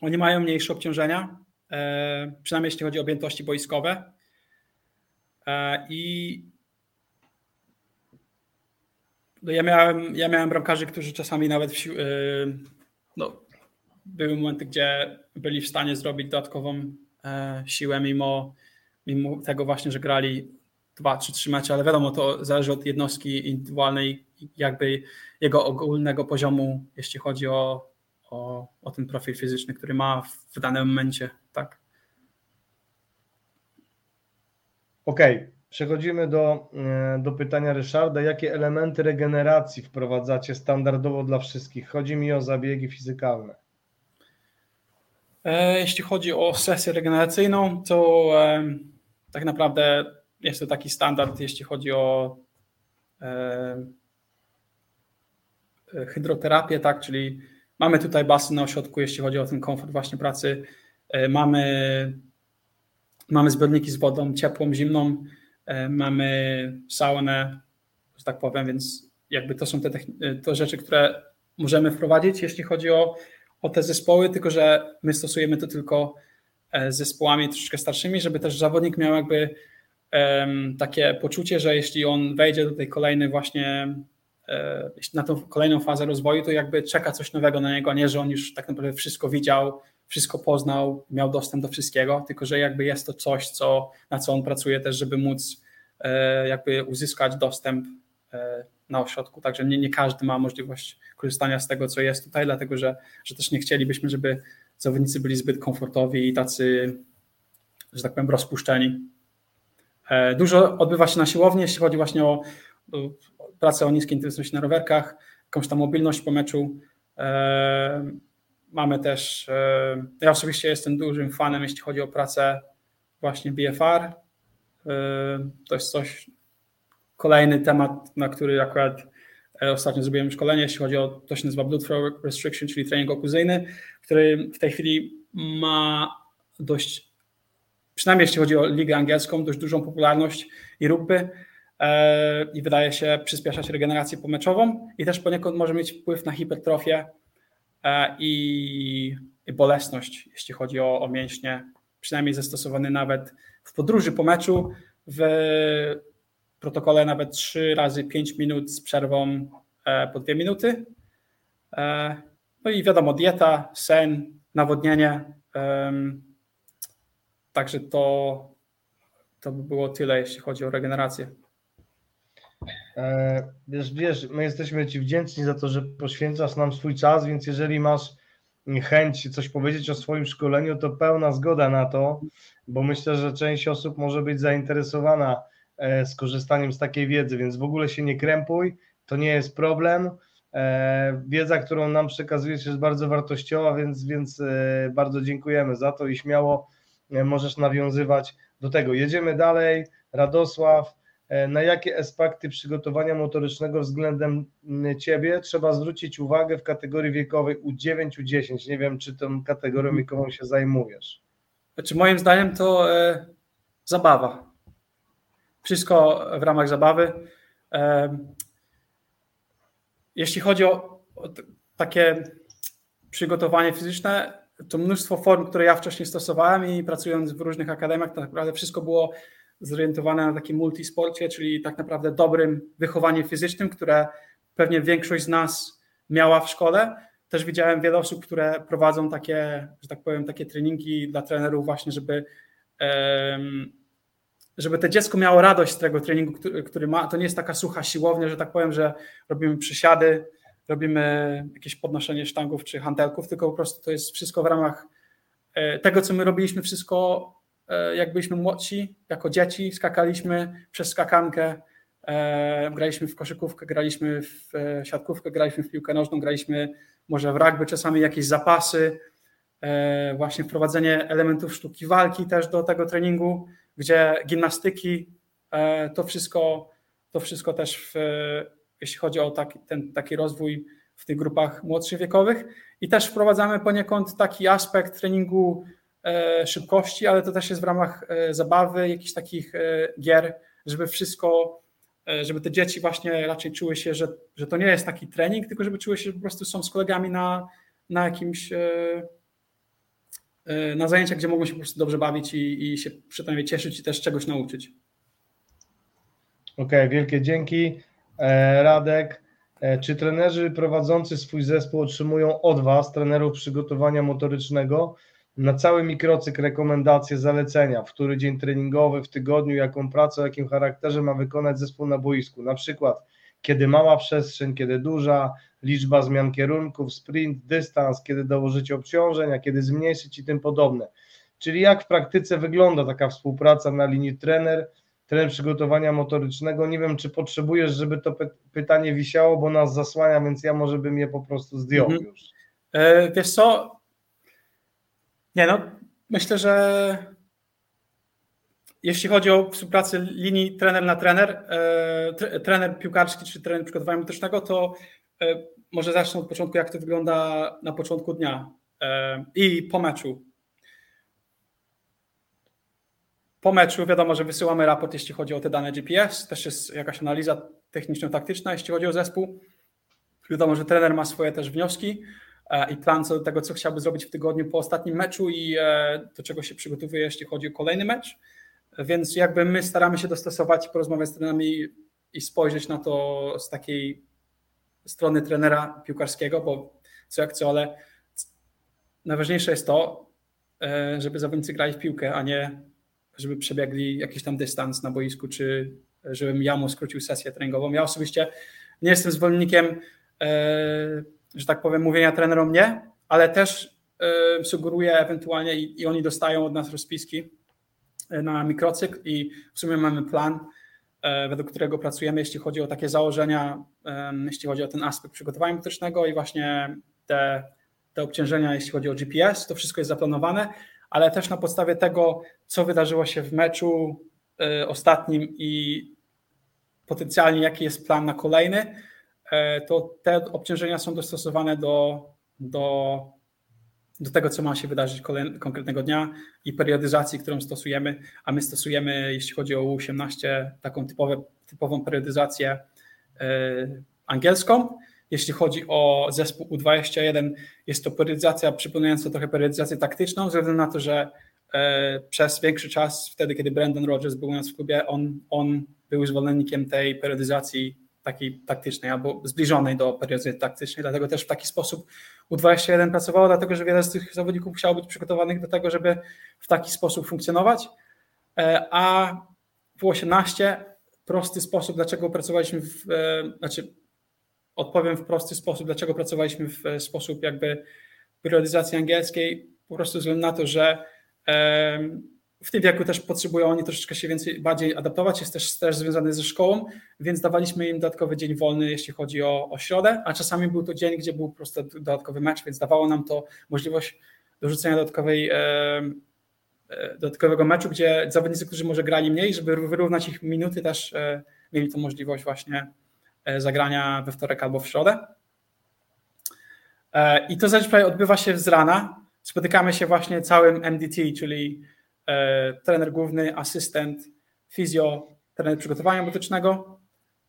oni mają mniejsze obciążenia, E, przynajmniej jeśli chodzi o objętości boiskowe. E, I no ja, miałem, ja miałem bramkarzy, którzy czasami nawet w, e, no, były momenty, gdzie byli w stanie zrobić dodatkową siłę, mimo, mimo tego właśnie, że grali dwa czy trzy mecze, ale wiadomo, to zależy od jednostki indywidualnej, jakby jego ogólnego poziomu, jeśli chodzi o, o, o ten profil fizyczny, który ma w danym momencie tak. Okej, okay. przechodzimy do, e, do pytania Ryszarda. Jakie elementy regeneracji wprowadzacie standardowo dla wszystkich? Chodzi mi o zabiegi fizykalne. E, jeśli chodzi o sesję regeneracyjną, to tak naprawdę jest to taki standard, jeśli chodzi o hydroterapię, tak, czyli mamy tutaj basen na ośrodku, jeśli chodzi o ten komfort właśnie pracy E, mamy, mamy zbiorniki z wodą ciepłą, zimną, e, mamy saunę, że tak powiem, więc jakby to są te, te rzeczy, które możemy wprowadzić, jeśli chodzi o, o te zespoły, tylko że my stosujemy to tylko e, zespołami troszeczkę starszymi, żeby też zawodnik miał jakby um, takie poczucie, że jeśli on wejdzie do tej kolejnej właśnie na tą kolejną fazę rozwoju, to jakby czeka coś nowego na niego, a nie, że on już tak naprawdę wszystko widział, wszystko poznał, miał dostęp do wszystkiego, tylko że jakby jest to coś, co, na co on pracuje też, żeby móc e, jakby uzyskać dostęp e, na ośrodku, także nie, nie każdy ma możliwość korzystania z tego, co jest tutaj, dlatego że, że też nie chcielibyśmy, żeby zawodnicy byli zbyt komfortowi i tacy, że tak powiem, rozpuszczeni. Dużo odbywa się na siłowni, jeśli chodzi właśnie o pracę o niskiej intensywności na rowerkach, jakąś tam mobilność po meczu. Mamy też, ja osobiście jestem dużym fanem, jeśli chodzi o pracę właśnie BFR. To jest coś, kolejny temat, na który akurat e, ostatnio zrobiłem szkolenie, jeśli chodzi o, to się nazywa Blood Flow Restriction, czyli trening okuzyjny, który w tej chwili ma dość, przynajmniej jeśli chodzi o ligę angielską, dość dużą popularność i rugby e, i wydaje się przyspieszać regenerację pomeczową i też poniekąd może mieć wpływ na hipertrofię e, i, i bolesność, jeśli chodzi o, o mięśnie, przynajmniej zastosowany nawet w podróży po meczu, w protokole nawet 3 razy 5 minut z przerwą e, po 2 minuty. E, no i wiadomo, dieta, sen, nawodnienie. Także to, to by było tyle, jeśli chodzi o regenerację. E, wiesz, wiesz, my jesteśmy Ci wdzięczni za to, że poświęcasz nam swój czas, więc jeżeli masz chęć coś powiedzieć o swoim szkoleniu, to pełna zgoda na to, bo myślę, że część osób może być zainteresowana E, z korzystaniem z takiej wiedzy, więc w ogóle się nie krępuj, to nie jest problem. E, wiedza, którą nam przekazujesz jest bardzo wartościowa, więc, więc bardzo dziękujemy za to i śmiało możesz nawiązywać do tego. Jedziemy dalej. Radosław, na jakie aspekty przygotowania motorycznego względem Ciebie trzeba zwrócić uwagę w kategorii wiekowej U9-U10? Nie wiem, czy tą kategorią wiekową się zajmujesz. Znaczy, moim zdaniem to e, zabawa. Wszystko w ramach zabawy. Jeśli chodzi o, o takie przygotowanie fizyczne, to mnóstwo form, które ja wcześniej stosowałem i pracując w różnych akademiach, tak naprawdę wszystko było zorientowane na takim multisporcie, czyli tak naprawdę dobrym wychowaniem fizycznym, które pewnie większość z nas miała w szkole. Też widziałem wiele osób, które prowadzą takie, że tak powiem, takie treningi dla trenerów właśnie, żeby żeby to dziecko miało radość z tego treningu, który, który, ma. To nie jest taka sucha siłownia, że tak powiem, że robimy przysiady, robimy jakieś podnoszenie sztangów czy hantelków, tylko po prostu to jest wszystko w ramach e, tego, co my robiliśmy, wszystko jak byliśmy młodsi, jako dzieci, skakaliśmy przez skakankę, e, graliśmy w koszykówkę, graliśmy w siatkówkę, graliśmy w piłkę nożną, graliśmy może w rugby, czasami jakieś zapasy, właśnie wprowadzenie elementów sztuki walki też do tego treningu, gdzie gimnastyki, e, to wszystko, to wszystko też, w, jeśli chodzi o taki, ten, taki rozwój w tych grupach młodszych wiekowych. I też wprowadzamy poniekąd taki aspekt treningu e, szybkości, ale to też jest w ramach e, zabawy, jakichś takich gier, żeby wszystko, żeby te dzieci właśnie raczej czuły się, że, że to nie jest taki trening, tylko żeby czuły się, że po prostu są z kolegami na, na jakimś E, na zajęcia, gdzie mogą się po prostu dobrze bawić i, i się przynajmniej cieszyć i też czegoś nauczyć. Okej, okay, wielkie dzięki. E, Radek, e, czy trenerzy prowadzący swój zespół otrzymują od Was, trenerów przygotowania motorycznego, na cały mikrocykl rekomendacje, zalecenia, w który dzień treningowy w tygodniu, jaką pracę, o jakim charakterze ma wykonać zespół na boisku? Na przykład, kiedy mała przestrzeń, kiedy duża, liczba zmian kierunków, sprint, dystans, kiedy dołożyć obciążenia, kiedy zmniejszyć i tym podobne. Czyli jak w praktyce wygląda taka współpraca na linii trener, trener przygotowania motorycznego. Nie wiem, czy potrzebujesz, żeby to pytanie wisiało, bo nas zasłania, więc ja może bym je po prostu zdjął mhm. już. E, wiesz co? Nie no, myślę, że jeśli chodzi o współpracę linii trener na trener, e, trener piłkarski czy trener przygotowania motorycznego, to e, może zacznę od początku, jak to wygląda na początku dnia e, i po meczu. Po meczu wiadomo, że wysyłamy raport, jeśli chodzi o te dane GPS, też jest jakaś analiza techniczno-taktyczna, jeśli chodzi o zespół. Wiadomo, że trener ma swoje też wnioski i plan co do tego, co chciałby zrobić w tygodniu po ostatnim meczu i e, do czego się przygotowuje, jeśli chodzi o kolejny mecz. Więc jakby my staramy się dostosować, porozmawiać z trenerami i spojrzeć na to z takiej strony trenera piłkarskiego, bo co jak co, ale najważniejsze jest to, e, żeby zawodnicy grali w piłkę, a nie żeby przebiegli jakiś tam dystans na boisku, czy żebym ja mu skrócił sesję treningową. Ja osobiście nie jestem zwolennikiem, e, że tak powiem, mówienia trenerom nie, ale też e, sugeruję ewentualnie i, i oni dostają od nas rozpiski, na mikrocykl i w sumie mamy plan, według którego pracujemy, jeśli chodzi o takie założenia, jeśli chodzi o ten aspekt przygotowania metrycznego i właśnie te, te obciążenia, jeśli chodzi o GPS, to wszystko jest zaplanowane, ale też na podstawie tego, co wydarzyło się w meczu ostatnim i potencjalnie jaki jest plan na kolejny, to te obciążenia są dostosowane do, do, do tego, co ma się wydarzyć kolejny, konkretnego dnia i periodyzacji, którą stosujemy, a my stosujemy, jeśli chodzi o U18, taką typowe, typową periodyzację y, angielską. Jeśli chodzi o zespół U21, jest to periodyzacja przypominająca trochę periodyzację taktyczną, ze względu na to, że e, przez większy czas, wtedy kiedy Brandon Rogers był u nas w klubie, on, on był zwolennikiem tej periodyzacji takiej taktycznej albo zbliżonej do periodyzacji taktycznej, dlatego też w taki sposób U21 pracowało, dlatego że wiele z tych zawodników musiało być przygotowanych do tego, żeby w taki sposób funkcjonować, e, a w U18 prosty sposób, dlaczego pracowaliśmy w, e, znaczy odpowiem w prosty sposób, dlaczego pracowaliśmy w sposób jakby periodyzacji angielskiej, po prostu ze względu na to, że w tym wieku też potrzebują oni troszeczkę się więcej, bardziej adaptować, jest też, też związany ze szkołą, więc dawaliśmy im dodatkowy dzień wolny, jeśli chodzi o, o środę, a czasami był to dzień, gdzie był po prostu dodatkowy mecz, więc dawało nam to możliwość dorzucenia dodatkowej, e, e, dodatkowego meczu, gdzie zawodnicy, którzy może grali mniej, żeby wyrównać ich minuty, też e, mieli tą możliwość właśnie e, zagrania we wtorek albo w środę. E, I to zazwyczaj odbywa się z rana. Spotykamy się właśnie całym MDT, czyli trener główny, asystent, fizjo, trener przygotowania medycznego,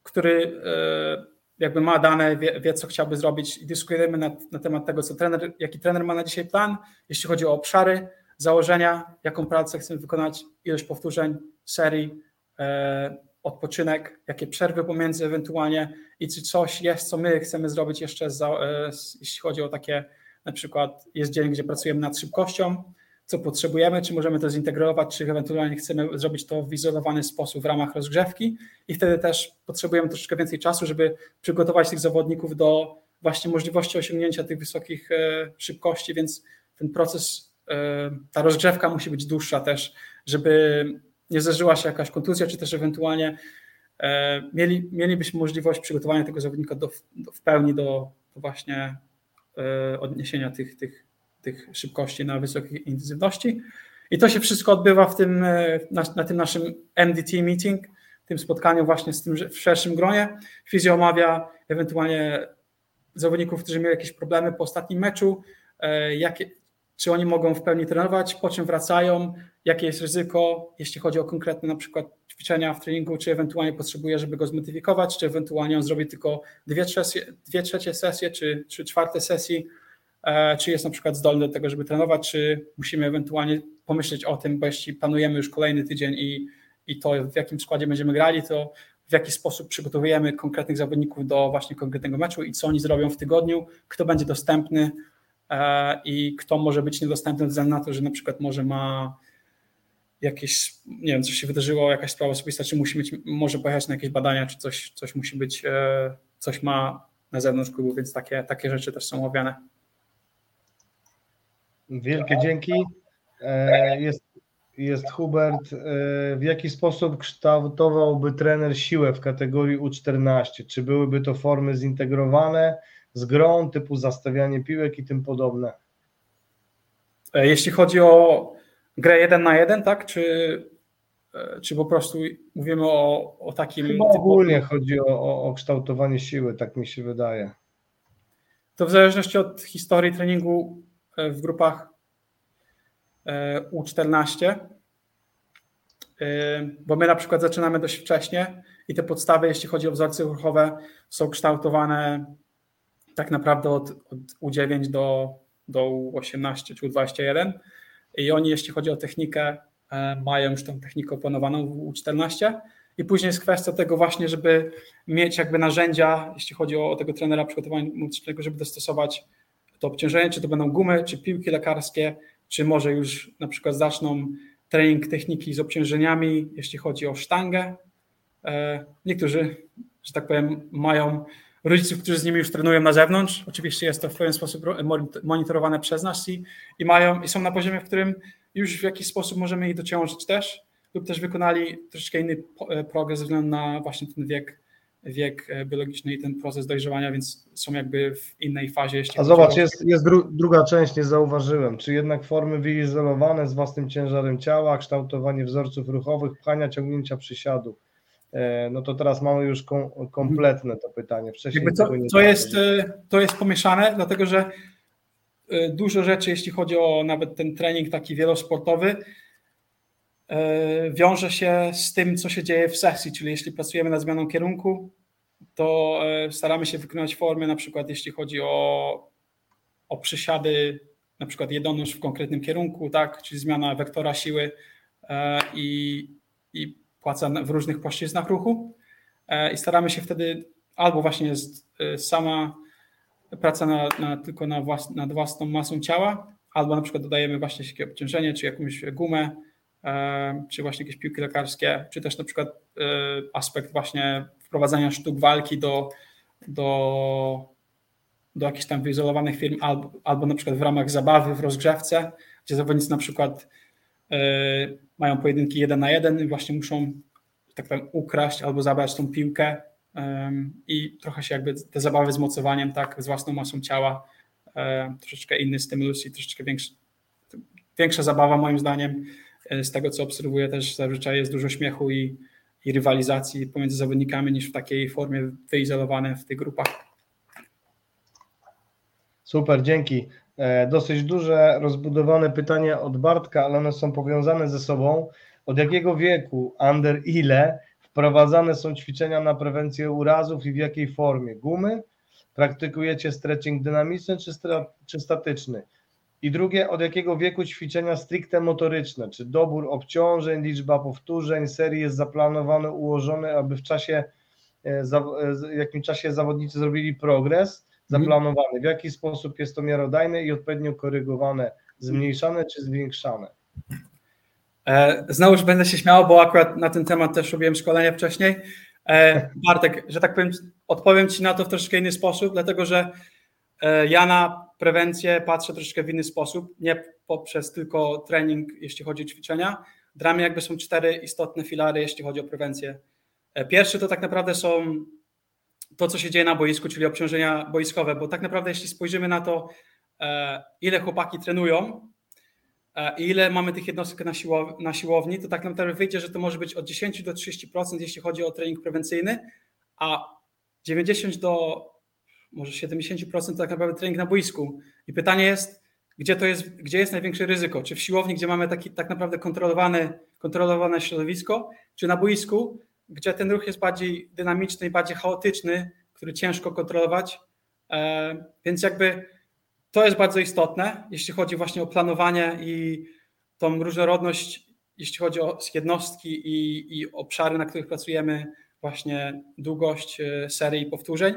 który e, jakby ma dane, wie, wie, co chciałby zrobić i dyskutujemy na, na temat tego, co trener, jaki trener ma na dzisiaj plan, jeśli chodzi o obszary, założenia, jaką pracę chcemy wykonać, ilość powtórzeń, serii, e, odpoczynek, jakie przerwy pomiędzy ewentualnie i czy coś jest, co my chcemy zrobić jeszcze, za, e, jeśli chodzi o takie, na przykład jest dzień, gdzie pracujemy nad szybkością, co potrzebujemy, czy możemy to zintegrować, czy ewentualnie chcemy zrobić to w izolowany sposób w ramach rozgrzewki. I wtedy też potrzebujemy troszeczkę więcej czasu, żeby przygotować tych zawodników do właśnie możliwości osiągnięcia tych wysokich e, szybkości, więc ten proces, e, ta rozgrzewka musi być dłuższa też, żeby nie zdarzyła się jakaś kontuzja, czy też ewentualnie e, mieli, mielibyśmy możliwość przygotowania tego zawodnika do, do w pełni do, do właśnie odniesienia tych, tych tych szybkości na wysokiej intensywności. I to się wszystko odbywa w tym, e, na, na tym naszym MDT meeting, tym spotkaniu właśnie z tym w szerszym gronie. Fizjo omawia ewentualnie zawodników, którzy mieli jakieś problemy po ostatnim meczu, e, jakie, czy oni mogą w pełni trenować, po czym wracają, jakie jest ryzyko, jeśli chodzi o konkretne na przykład ćwiczenia w treningu, czy ewentualnie potrzebuje, żeby go zmodyfikować, czy ewentualnie on zrobi tylko dwie, trzecie, dwie trzecie sesje, czy, czy czwarte sesji, czy jest na przykład zdolny do tego, żeby trenować, czy musimy ewentualnie pomyśleć o tym, bo jeśli planujemy już kolejny tydzień i, i to w jakim składzie będziemy grali, to w jaki sposób przygotowujemy konkretnych zawodników do właśnie konkretnego meczu i co oni zrobią w tygodniu, kto będzie dostępny e, i kto może być niedostępny ze względu na to, że na przykład może ma jakieś, nie wiem, coś się wydarzyło, jakaś sprawa osobista, czy musi mieć, może pojechać na jakieś badania, czy coś, coś musi być, e, coś ma na zewnątrz klubu, więc takie, takie rzeczy też są omawiane. Wielkie dzięki. E, jest, jest Hubert. E, w jaki sposób kształtowałby trener siłę w kategorii U14? Czy byłyby to formy zintegrowane z grą, typu zastawianie piłek i tym podobne? E, jeśli chodzi o grę 1 na 1, tak? Czy, czy po prostu mówimy o, o takim. Chyba ogólnie chodzi o, o, o kształtowanie siły, tak mi się wydaje. To w zależności od historii treningu w grupach e, U14, e, bo my na przykład zaczynamy dość wcześnie i te podstawy, jeśli chodzi o wzorce ruchowe, są kształtowane tak naprawdę od, od U9 do, do U18 czy U21 i oni, jeśli chodzi o technikę, mają już tą technikę opanowaną w U14 i później jest kwestia tego właśnie, żeby mieć jakby narzędzia, jeśli chodzi o, tego trenera przygotowania muzycznego, żeby dostosować to obciążenie, czy to będą gumy, czy piłki lekarskie, czy może już na przykład zaczną trening techniki z obciążeniami, jeśli chodzi o sztangę. E, niektórzy, że tak powiem, mają rodziców, którzy z nimi już trenują na zewnątrz. Oczywiście jest to w pewien sposób monitorowane przez nas i, i mają i są na poziomie, w którym już w jakiś sposób możemy ich dociążyć też. lub też wykonali troszeczkę inny progres ze względu na właśnie ten wiek wiek e, biologiczny i ten proces dojrzewania, więc są jakby w innej fazie. A zobacz, o... jest, jest dru druga część, nie zauważyłem. Czy jednak formy wyizolowane z własnym ciężarem ciała, kształtowanie wzorców ruchowych, pchania, ciągnięcia przysiadu. E, no to teraz mamy już kom kompletne to pytanie. Wcześniej to, to, jest, e, to jest pomieszane, dlatego że dużo rzeczy, jeśli chodzi o nawet ten trening taki wielosportowy, wiąże się z tym, co się dzieje w sesji, czyli jeśli pracujemy nad zmianą kierunku, to e, staramy się wykonać formy, na przykład jeśli chodzi o, o przysiady, na przykład jednonóż w konkretnym kierunku, tak, czyli zmiana wektora siły e, i, i płaca w różnych płaszczyznach ruchu. I staramy się wtedy albo właśnie jest sama praca na, na tylko na włas, nad własną masą ciała, albo na przykład dodajemy właśnie jakieś obciążenie, czy jakąś gumę, czy właśnie jakieś piłki lekarskie, czy też na przykład e, aspekt właśnie wprowadzania sztuk walki do, do, do jakichś tam wyizolowanych firm, albo, albo na przykład w ramach zabawy w rozgrzewce, gdzie zawodnicy na przykład e, mają pojedynki jeden na jeden i właśnie muszą tak powiem, ukraść albo zabrać tą piłkę i trochę się jakby te zabawy z mocowaniem, tak, z własną masą ciała, e, troszeczkę inny stymulus i troszeczkę większa, większa zabawa moim zdaniem. E, z tego, co obserwuję, też zazwyczaj jest dużo śmiechu i, i rywalizacji pomiędzy zawodnikami niż w takiej formie wyizolowane w tych grupach. Super, dzięki. E, dosyć duże, rozbudowane pytanie od Bartka, ale one są powiązane ze sobą. Od jakiego wieku, under ile wprowadzane są ćwiczenia na prewencję urazów i w jakiej formie? Gumy? Praktykujecie stretching dynamiczny czy, czy statyczny? I drugie, od jakiego wieku ćwiczenia stricte motoryczne, czy dobór obciążeń, liczba powtórzeń, serii jest zaplanowany, ułożony, aby w czasie, e, e, w jakim czasie zawodnicy zrobili progres zaplanowany, w jaki sposób jest to miarodajne i odpowiednio korygowane, zmniejszane czy zwiększane. E, znowuż będę się śmiał, bo akurat na ten temat też robiłem szkolenie wcześniej. Bartek, że tak powiem, odpowiem Ci na to w troszkę inny sposób, dlatego że ja na prewencję patrzę troszeczkę w inny sposób, nie poprzez tylko trening, jeśli chodzi o ćwiczenia. W dramie jakby są cztery istotne filary, jeśli chodzi o prewencję. E, pierwszy to tak naprawdę są to, co się dzieje na boisku, czyli obciążenia boiskowe, bo tak naprawdę jeśli spojrzymy na to, e, ile chłopaki trenują e, i ile mamy tych jednostek na siłowni, to tak naprawdę wyjdzie, że to może być od 10 do 30%, jeśli chodzi o trening prewencyjny, a 90 do może 70% to tak naprawdę trening na boisku. I pytanie jest, gdzie to jest, gdzie jest największe ryzyko? Czy w siłowni, gdzie mamy taki tak naprawdę kontrolowane, kontrolowane środowisko, czy na boisku, gdzie ten ruch jest bardziej dynamiczny i bardziej chaotyczny, który ciężko kontrolować. E, więc jakby to jest bardzo istotne, jeśli chodzi właśnie o planowanie i tą różnorodność, jeśli chodzi o jednostki i, i obszary, na których pracujemy, właśnie długość e, serii powtórzeń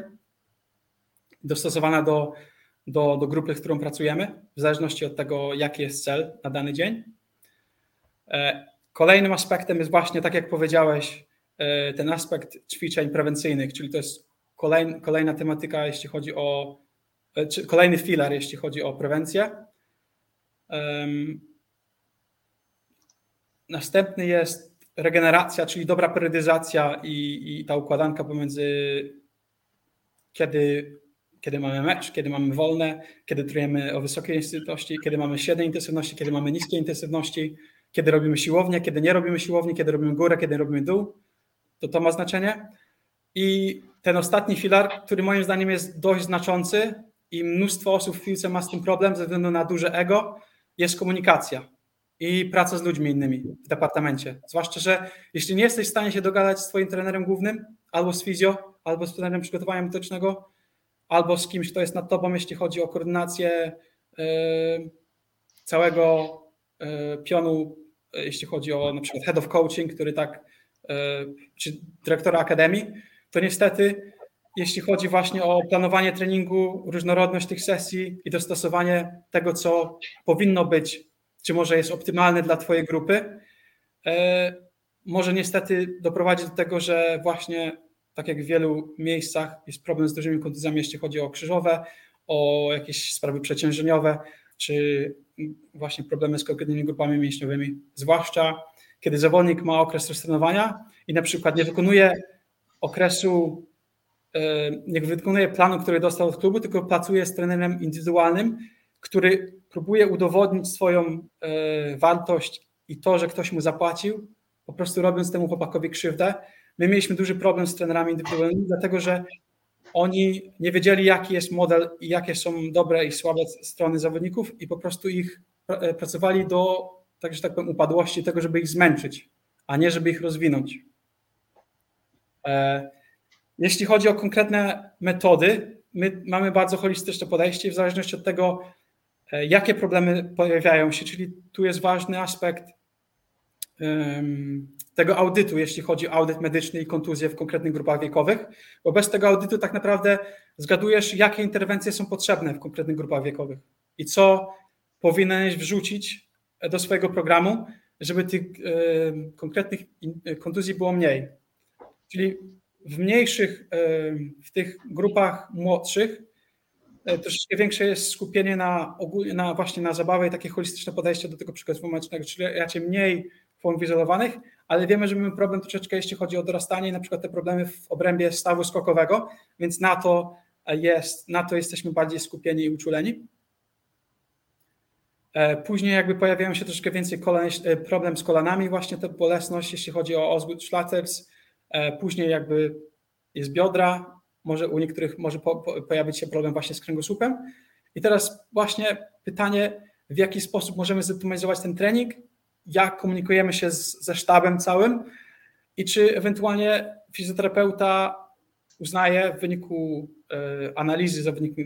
dostosowana do, do, do grupy, z którą pracujemy, w zależności od tego, jaki jest cel na dany dzień. E, kolejnym aspektem jest właśnie, tak jak powiedziałeś, e, ten aspekt ćwiczeń prewencyjnych, czyli to jest kolejna, kolejna tematyka, jeśli chodzi o, e, czy kolejny filar, jeśli chodzi o prewencję. Następny jest regeneracja, czyli dobra periodyzacja i, i ta układanka pomiędzy kiedy kiedy mamy mecz, kiedy mamy wolne, kiedy trenujemy o wysokiej intensywności, kiedy mamy średniej intensywności, kiedy mamy niskie intensywności, kiedy robimy siłownię, kiedy nie robimy siłowni, kiedy robimy górę, kiedy robimy dół, to to ma znaczenie. I ten ostatni filar, który moim zdaniem jest dość znaczący i mnóstwo osób w piłce ma z tym problem ze względu na duże ego, jest komunikacja i praca z ludźmi innymi w departamencie. Zwłaszcza, że jeśli nie jesteś w stanie się dogadać z twoim trenerem głównym, albo z fizjo, albo z trenerem przygotowania metodycznego, albo z kimś, kto jest nad tobą, jeśli chodzi o koordynację e, całego e, pionu, e, jeśli chodzi o na przykład head of coaching, który tak, czy dyrektora akademii, to niestety, jeśli chodzi właśnie o planowanie treningu, różnorodność tych sesji i dostosowanie tego, co powinno być, czy może jest optymalne dla Twojej grupy, może niestety doprowadzić do tego, że właśnie tak jak w wielu miejscach jest problem z dużymi kontuzjami, jeśli chodzi o krzyżowe, o jakieś sprawy przeciężeniowe, czy właśnie problemy z konkretnymi grupami mięśniowymi, zwłaszcza kiedy zawodnik ma okres roztrenowania i na przykład nie wykonuje okresu, e, nie wykonuje planu, który dostał od klubu, tylko pracuje z trenerem indywidualnym, który próbuje udowodnić swoją e, wartość i to, że ktoś mu zapłacił, po prostu robiąc temu chłopakowi krzywdę. My mieliśmy duży problem z trenerami indywidualnymi, dlatego że oni nie wiedzieli, jaki jest model i jakie są dobre i słabe strony zawodników i po prostu ich e, pracowali do, tak że tak powiem, upadłości tego, żeby ich zmęczyć, a nie żeby ich rozwinąć. E, jeśli chodzi o konkretne metody, my mamy bardzo holistyczne podejście w zależności od tego, e, jakie problemy pojawiają się, czyli tu jest ważny aspekt tego audytu, jeśli chodzi o audyt medyczny i kontuzje w konkretnych grupach wiekowych, bo bez tego audytu tak naprawdę zgadujesz, jakie interwencje są potrzebne w konkretnych grupach wiekowych i co powinieneś wrzucić do swojego programu, żeby tych konkretnych kontuzji było mniej. Czyli w mniejszych, w tych grupach młodszych e, troszeczkę większe jest skupienie na, ogólnie, na właśnie na zabawę i takie holistyczne podejście do tego przykładu mecznego, czyli raczej mniej form izolowanych, ale wiemy, że mamy problem troszeczkę, jeśli chodzi o dorastanie na przykład te problemy w obrębie stawu skokowego, więc na to jest, na to jesteśmy bardziej skupieni i uczuleni. E, później jakby pojawiają się troszkę więcej kolan, e, problem z kolanami, właśnie ta bolesność, jeśli chodzi o Osgood Schlatters. E, później jakby jest biodra, może u niektórych może po, po, pojawić się problem właśnie z kręgosłupem. I teraz właśnie pytanie, w jaki sposób możemy zoptymalizować ten trening, jak komunikujemy się z, ze sztabem całym i czy ewentualnie fizjoterapeuta uznaje w wyniku analizy, za wyniku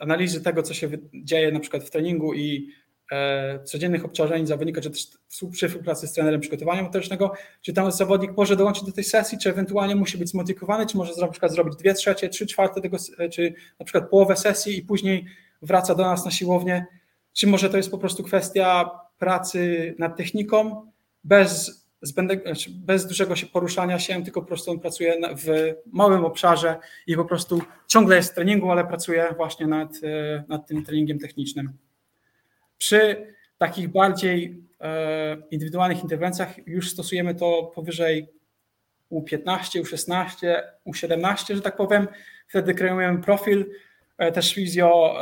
analizy tego, co się dzieje na przykład w treningu i E, codziennych obciążeń zawodnika, czy też współpracy z trenerem przygotowania motorycznego, czy ten zawodnik może dołączyć do tej sesji, czy ewentualnie musi być zmodyfikowany, czy może na przykład zrobić dwie trzecie, trzy czwarte tego, e, czy na przykład połowę sesji i później wraca do nas na siłownię, czy może to jest po prostu kwestia pracy nad techniką bez, znaczy bez dużego się poruszania się, tylko po prostu on pracuje w małym obszarze i po prostu ciągle jest w treningu, ale pracuje właśnie nad, e, nad tym treningiem technicznym. Przy takich bardziej e, indywidualnych interwencjach już stosujemy to powyżej U15, U16, U17, że tak powiem. Wtedy kreujemy profil. E, też fizjo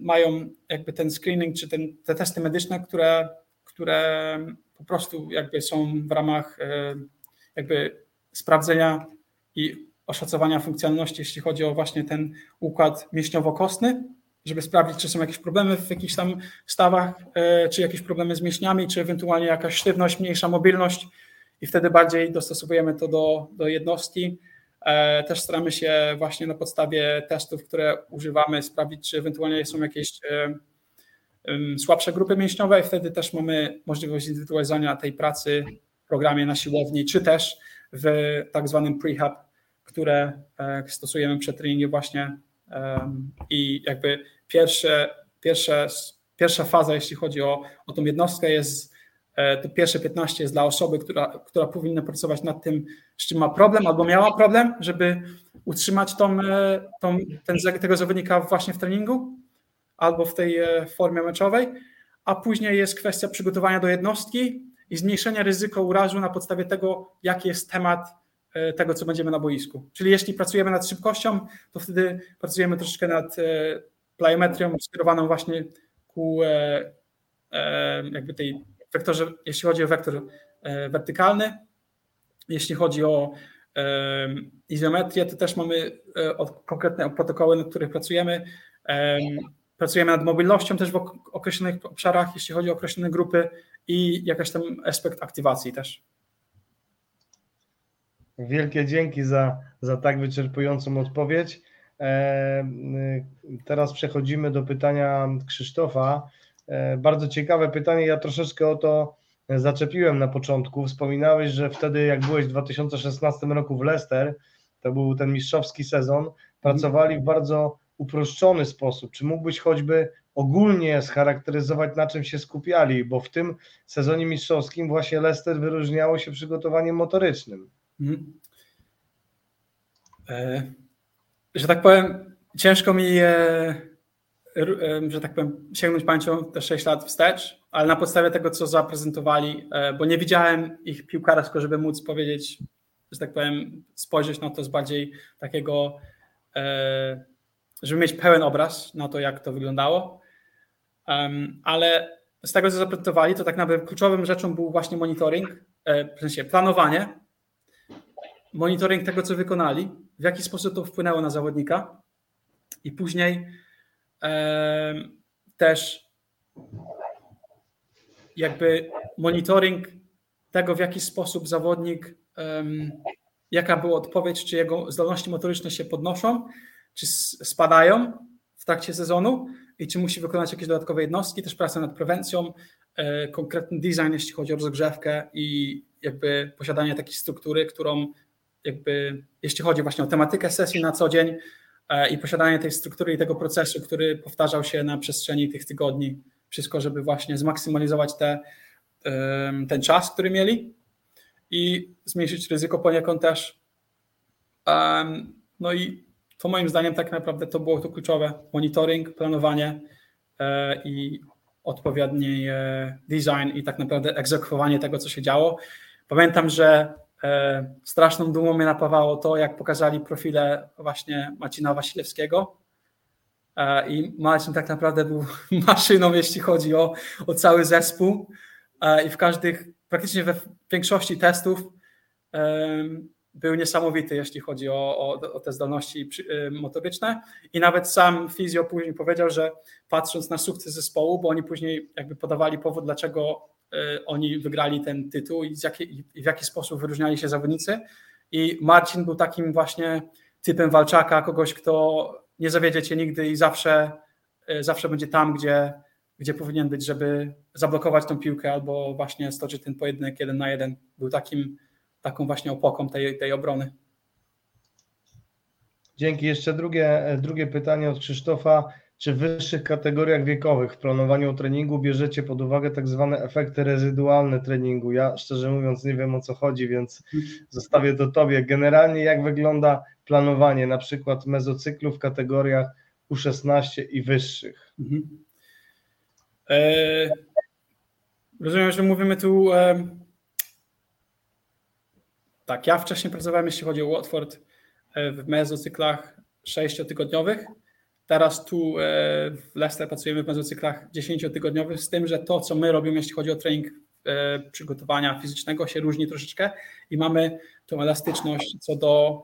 mają jakby ten screening, czy ten, te testy medyczne, które, które po prostu jakby są w ramach e, jakby sprawdzenia i oszacowania funkcjonalności, jeśli chodzi o właśnie ten układ mięśniowo-kostny żeby sprawdzić, czy są jakieś problemy w jakichś tam stawach, e, czy jakieś problemy z mięśniami, czy ewentualnie jakaś sztywność, mniejsza mobilność i wtedy bardziej dostosowujemy to do, do jednostki. E, też staramy się właśnie na podstawie testów, które używamy, sprawdzić, czy ewentualnie są jakieś e, słabsze grupy mięśniowe i wtedy też mamy możliwość zindywidualizowania tej pracy w programie na siłowni, czy też w tak zwanym prehab, które stosujemy przed treningiem właśnie i jakby pierwsze, pierwsze, pierwsza faza, jeśli chodzi o, o tą jednostkę, jest e, to pierwsze 15 jest dla osoby, która, która powinna pracować nad tym, z czym ma problem albo miała problem, żeby utrzymać tą, e, tą, ten, tego zawodnika właśnie w treningu albo w tej e, formie meczowej, a później jest kwestia przygotowania do jednostki i zmniejszenia ryzyka urazu na podstawie tego, jaki jest temat tego, co będziemy na boisku. Czyli jeśli pracujemy nad szybkością, to wtedy pracujemy troszeczkę nad plyometrią skierowaną właśnie ku jakby tej wektorze, jeśli chodzi o wektor e, wertykalny, jeśli chodzi o izometrię, to też mamy konkretne protokoły, nad których pracujemy. Pracujemy nad mobilnością też w określonych obszarach, jeśli chodzi o określone grupy i jakaś tam aspekt aktywacji też. Wielkie dzięki za, za tak wyczerpującą odpowiedź. E, teraz przechodzimy do pytania Krzysztofa. E, bardzo ciekawe pytanie. Ja troszeczkę o to zaczepiłem na początku. Wspominałeś, że wtedy, jak byłeś w 2016 roku w Leicester, to był ten mistrzowski sezon, pracowali w bardzo uproszczony sposób. Czy mógłbyś choćby ogólnie scharakteryzować, na czym się skupiali? Bo w tym sezonie mistrzowskim właśnie Leicester wyróżniało się przygotowaniem motorycznym. Mhm. E, że tak powiem, ciężko mi e, że tak powiem, sięgnąć pamięcią te 6 lat wstecz, ale na podstawie tego, co zaprezentowali, e, bo nie widziałem ich piłkarsko, żeby móc powiedzieć, że tak powiem, spojrzeć na to z bardziej takiego, e, żeby mieć pełen obraz na to, jak to wyglądało. Ale z tego, co zaprezentowali, to tak naprawdę kluczowym rzeczą był właśnie monitoring, w sensie planowanie, monitoring tego, co wykonali, w jaki sposób to wpłynęło na zawodnika i później też jakby monitoring tego, w jaki sposób zawodnik, jaka była odpowiedź, czy jego zdolności motoryczne się podnoszą, czy spadają w trakcie sezonu i czy musi wykonać jakieś dodatkowe jednostki, też praca nad prewencją, e, konkretny design, jeśli chodzi o rozgrzewkę i jakby posiadanie takiej struktury, którą jakby, jeśli chodzi właśnie o tematykę sesji na co dzień, i posiadanie tej struktury i tego procesu, który powtarzał się na przestrzeni tych tygodni. Wszystko, żeby właśnie zmaksymalizować te, ten czas, który mieli i zmniejszyć ryzyko poniekąd też. No i to moim zdaniem tak naprawdę to było to kluczowe. Monitoring, planowanie e, i odpowiedni e, design i tak naprawdę egzekwowanie tego, co się działo. Pamiętam, że E, straszną dumą mnie napawało to, jak pokazali profile właśnie Marcina Wasilewskiego. E, I Marcin tak naprawdę był maszyną, jeśli chodzi o, o cały zespół. E, I w każdych, praktycznie we większości testów był niesamowity, jeśli chodzi o, o, o, te zdolności motoryczne. I nawet sam fizjo później powiedział, że patrząc na sukces zespołu, bo oni później jakby podawali powód, dlaczego E, oni wygrali ten tytuł i, i w jaki sposób wyróżniali się zawodnicy. I Marcin był takim właśnie typem walczaka, kogoś, kto nie zawiedzie cię nigdy i zawsze, e, zawsze będzie tam, gdzie, gdzie powinien być, żeby zablokować tą piłkę albo właśnie stoczyć ten pojedynek jeden na jeden. Był takim, taką właśnie opoką tej, tej obrony. Dzięki. Jeszcze drugie, e, drugie pytanie od Krzysztofa czy w wyższych kategoriach wiekowych w planowaniu treningu bierzecie pod uwagę tak zwane efekty rezydualne treningu? Ja szczerze mówiąc nie wiem o co chodzi, więc zostawię to Tobie. Generalnie jak wygląda planowanie na przykład mezocyklu w kategoriach U16 i wyższych? Mhm. E, rozumiem, że mówimy tu e, tak, ja wcześniej pracowałem jeśli chodzi o Watford e, w mezocyklach sześciotygodniowych Teraz tu e, w Leicester pracujemy w mezocyklach 10-tygodniowych, z tym, że to, co my robimy, jeśli chodzi o trening e, przygotowania fizycznego, się różni troszeczkę i mamy tą elastyczność co do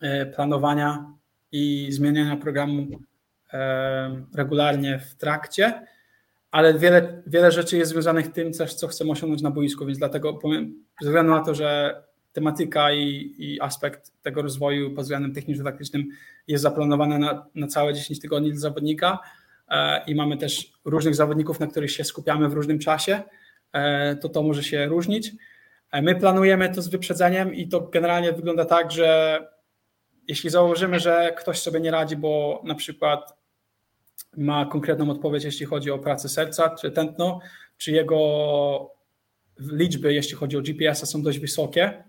e, planowania i zmieniania programu regularnie w trakcie, ale wiele, wiele rzeczy jest związanych tym też, co chcemy osiągnąć na boisku, więc dlatego ze względu na to, że tematyka i, i aspekt tego rozwoju pod względem techniczno-taktycznym jest zaplanowana na, na całe 10 tygodni dla zawodnika e, i mamy też różnych zawodników, na których się skupiamy w różnym czasie, e, to to może się różnić. E, my planujemy to z wyprzedzeniem i to generalnie wygląda tak, że jeśli założymy, że ktoś sobie nie radzi, bo na przykład ma konkretną odpowiedź, jeśli chodzi o pracę serca czy tętno, czy jego liczby, jeśli chodzi o GPS-a, są dość wysokie,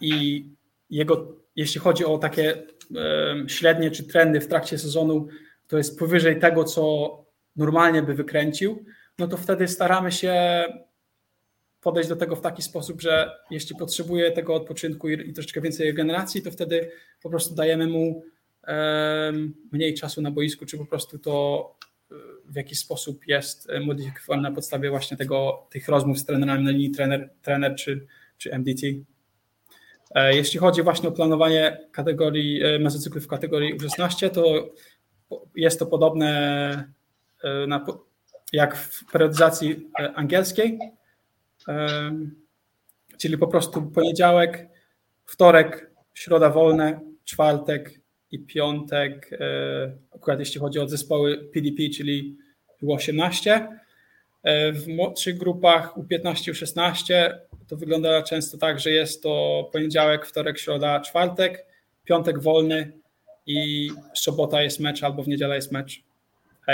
i jego, jeśli chodzi o takie średnie czy trendy w trakcie sezonu, to jest powyżej tego, co normalnie by wykręcił, no to wtedy staramy się podejść do tego w taki sposób, że jeśli potrzebuje tego odpoczynku i, i troszeczkę więcej regeneracji, to wtedy po prostu dajemy mu mniej czasu na boisku, czy po prostu to e, w jakiś sposób jest modyfikowane na podstawie właśnie tego, tych rozmów z trenerami na linii trener, trener czy, czy MDT. E, jeśli chodzi właśnie o planowanie kategorii e, mezocyklów w kategorii U16, to jest to podobne e, na, jak w periodyzacji angielskiej, czyli po prostu poniedziałek, wtorek, środa wolne, czwartek i piątek, akurat jeśli chodzi o zespoły PDP, czyli U18. W młodszych grupach U15, U16 to wygląda często tak, że jest to poniedziałek, wtorek, środa, czwartek, piątek wolny i sobota jest mecz albo w niedzielę jest mecz.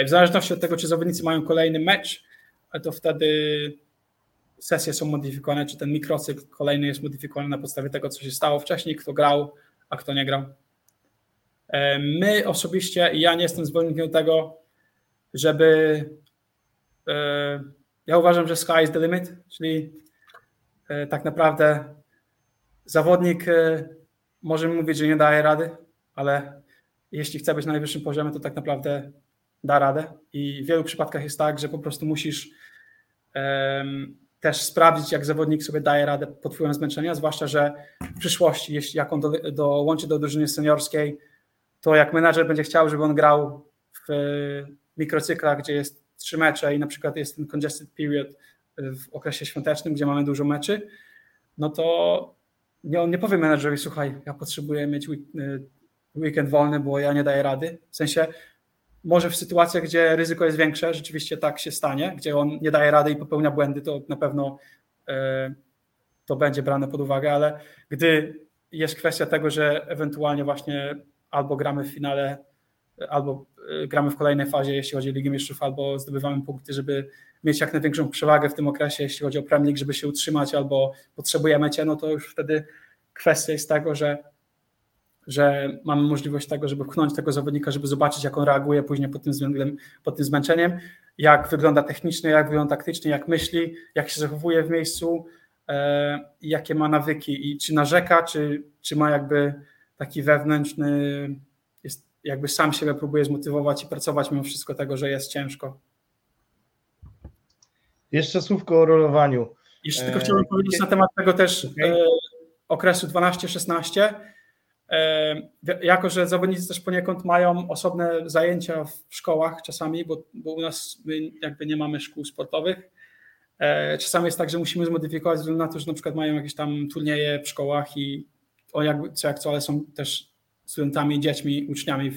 W zależności od tego, czy zawodnicy mają kolejny mecz, to wtedy sesje są modyfikowane, czy ten mikrocykl kolejny jest modyfikowany na podstawie tego, co się stało wcześniej, kto grał, a kto nie grał. My osobiście, ja nie jestem zwolennikiem tego, żeby. Ja uważam, że sky is the limit, czyli tak naprawdę zawodnik może mówić, że nie daje rady, ale jeśli chce być na najwyższym poziomie, to tak naprawdę da radę. I w wielu przypadkach jest tak, że po prostu musisz um, też sprawdzić, jak zawodnik sobie daje radę pod wpływem zmęczenia, zwłaszcza, że w przyszłości, jeśli jak on do, dołączy do drużyny seniorskiej, to jak menadżer będzie chciał, żeby on grał w mikrocyklach, gdzie jest trzy mecze i na przykład jest ten congested period w okresie świątecznym, gdzie mamy dużo meczy, no to nie, on nie powie menadżerowi, słuchaj, ja potrzebuję mieć weekend wolny, bo ja nie daję rady. W sensie może w sytuacjach, gdzie ryzyko jest większe, rzeczywiście tak się stanie, gdzie on nie daje rady i popełnia błędy, to na pewno e, to będzie brane pod uwagę, ale gdy jest kwestia tego, że ewentualnie właśnie albo gramy w finale, albo e, gramy w kolejnej fazie, jeśli chodzi o Ligę Mistrzów, albo zdobywamy punkty, żeby mieć jak największą przewagę w tym okresie, jeśli chodzi o Premier żeby się utrzymać, albo potrzebujemy cię, no to już wtedy kwestia jest tego, że że mamy możliwość tego, żeby pchnąć tego zawodnika, żeby zobaczyć, jak on reaguje później pod tym względem, pod tym zmęczeniem, jak wygląda technicznie, jak wygląda taktycznie, jak myśli, jak się zachowuje w miejscu, e, jakie ma nawyki i czy narzeka, czy, czy ma jakby taki wewnętrzny, jakby sam siebie próbuje zmotywować i pracować mimo wszystko tego, że jest ciężko. Jeszcze słówko o rolowaniu. Jeszcze tylko chciałbym e, powiedzieć na temat tego też okay. e, okresu 12-16 jako, że zawodnicy też poniekąd mają osobne zajęcia w szkołach czasami, bo, bo u nas my jakby nie mamy szkół sportowych. E, czasami jest tak, że musimy zmodyfikować ze względu na to, że na przykład mają jakieś tam turnieje w szkołach i o jakby, co jak co, ale są też studentami, dziećmi, uczniami,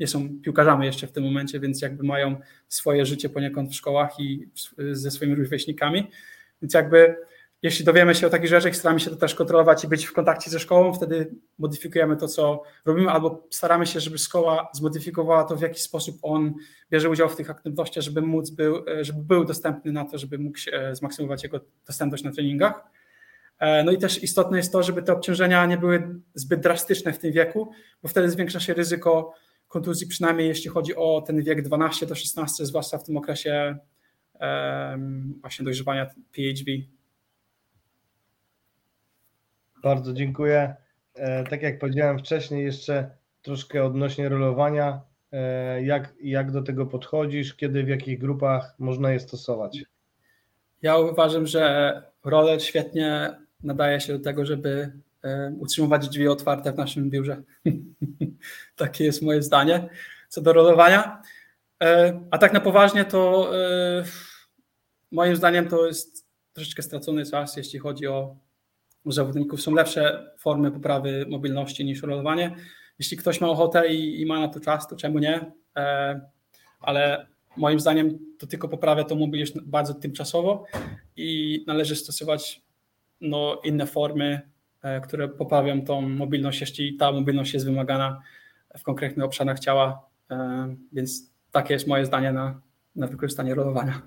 nie są piłkarzami jeszcze w tym momencie, więc jakby mają swoje życie poniekąd w szkołach i ze swoimi rówieśnikami. Więc jakby jeśli dowiemy się o takich rzeczach, staramy się to też kontrolować i być w kontakcie ze szkołą, wtedy modyfikujemy to, co robimy, albo staramy się, żeby szkoła zmodyfikowała to, w jaki sposób on bierze udział w tych aktywnościach, żeby móc był, żeby był dostępny na to, żeby mógł e, zmaksymalizować jego dostępność na treningach. E, no i też istotne jest to, żeby te obciążenia nie były zbyt drastyczne w tym wieku, bo wtedy zwiększa się ryzyko kontuzji, przynajmniej jeśli chodzi o ten wiek 12 do 16, zwłaszcza w tym okresie właśnie dojrzewania PHV. Bardzo dziękuję. E, tak jak powiedziałem wcześniej, jeszcze troszkę odnośnie rolowania. E, jak, jak do tego podchodzisz? Kiedy, w jakich grupach można je stosować? Ja uważam, że roller świetnie nadaje się do tego, żeby e, utrzymywać drzwi otwarte w naszym biurze. Takie jest moje zdanie co do rolowania. A tak na poważnie, to moim zdaniem to jest troszeczkę stracony czas, jeśli chodzi o zawodników są lepsze formy poprawy mobilności niż rolowanie. Jeśli ktoś ma ochotę i, i ma na to czas, to czemu nie? E, ale moim zdaniem to tylko poprawia tą mobilność bardzo tymczasowo i należy stosować no, inne formy, e, które poprawią tą mobilność, jeśli ta mobilność jest wymagana w konkretnych obszarach ciała. E, więc takie jest moje zdanie na, na wykorzystanie rolowania.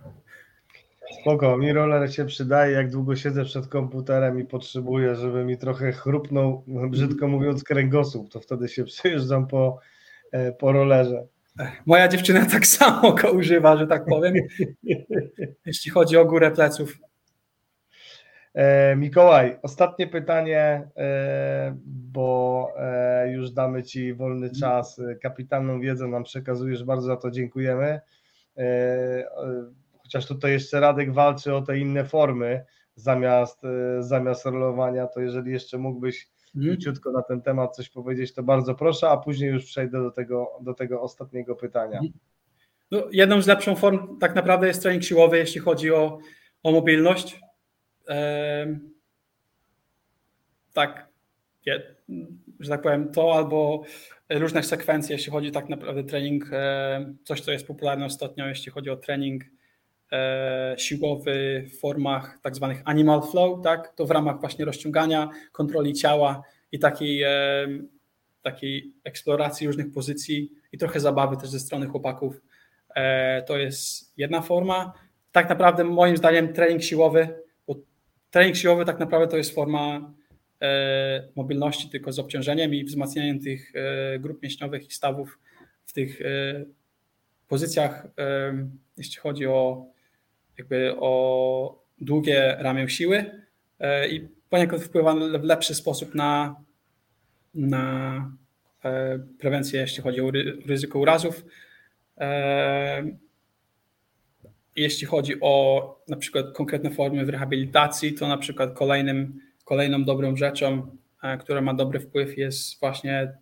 Spoko, mi roller się przydaje, jak długo siedzę przed komputerem i potrzebuję, żeby mi trochę chrupnął, brzydko mówiąc, kręgosłup, to wtedy się przyjeżdżam po, e, po rollerze. Moja dziewczyna tak samo go używa, że tak powiem, jeśli chodzi o górę pleców. E, Mikołaj, ostatnie pytanie, e, bo e, już damy Ci wolny czas. Kapitalną wiedzę nam przekazujesz, bardzo za to dziękujemy. Chociaż tutaj jeszcze Radek walczy o te inne formy zamiast, zamiast rolowania, to jeżeli jeszcze mógłbyś mm. króciutko na ten temat coś powiedzieć, to bardzo proszę, a później już przejdę do tego, do tego ostatniego pytania. Mhm. No, jedną z lepszych form tak naprawdę jest trening siłowy, jeśli chodzi o, o mobilność. Tak, że tak powiem, to albo różne sekwencje, jeśli chodzi tak naprawdę trening, coś co jest popularne ostatnio, jeśli chodzi o trening E, siłowy w formach tak zwanych animal flow, tak? to w ramach właśnie rozciągania, kontroli ciała i takiej, e, takiej eksploracji różnych pozycji i trochę zabawy też ze strony chłopaków. E, to jest jedna forma. Tak naprawdę moim zdaniem trening siłowy, trening siłowy tak naprawdę to jest forma mobilności, tylko z obciążeniem i wzmacnianiem tych grup mięśniowych i stawów w tych pozycjach, jeśli chodzi o jakby o długie ramię siły i poniekąd wpływa w lepszy sposób na, na prewencję, jeśli chodzi o ryzyko urazów. Jeśli chodzi o na przykład konkretne formy w rehabilitacji, to na przykład kolejnym, kolejną dobrą rzeczą, e, która ma dobry wpływ jest właśnie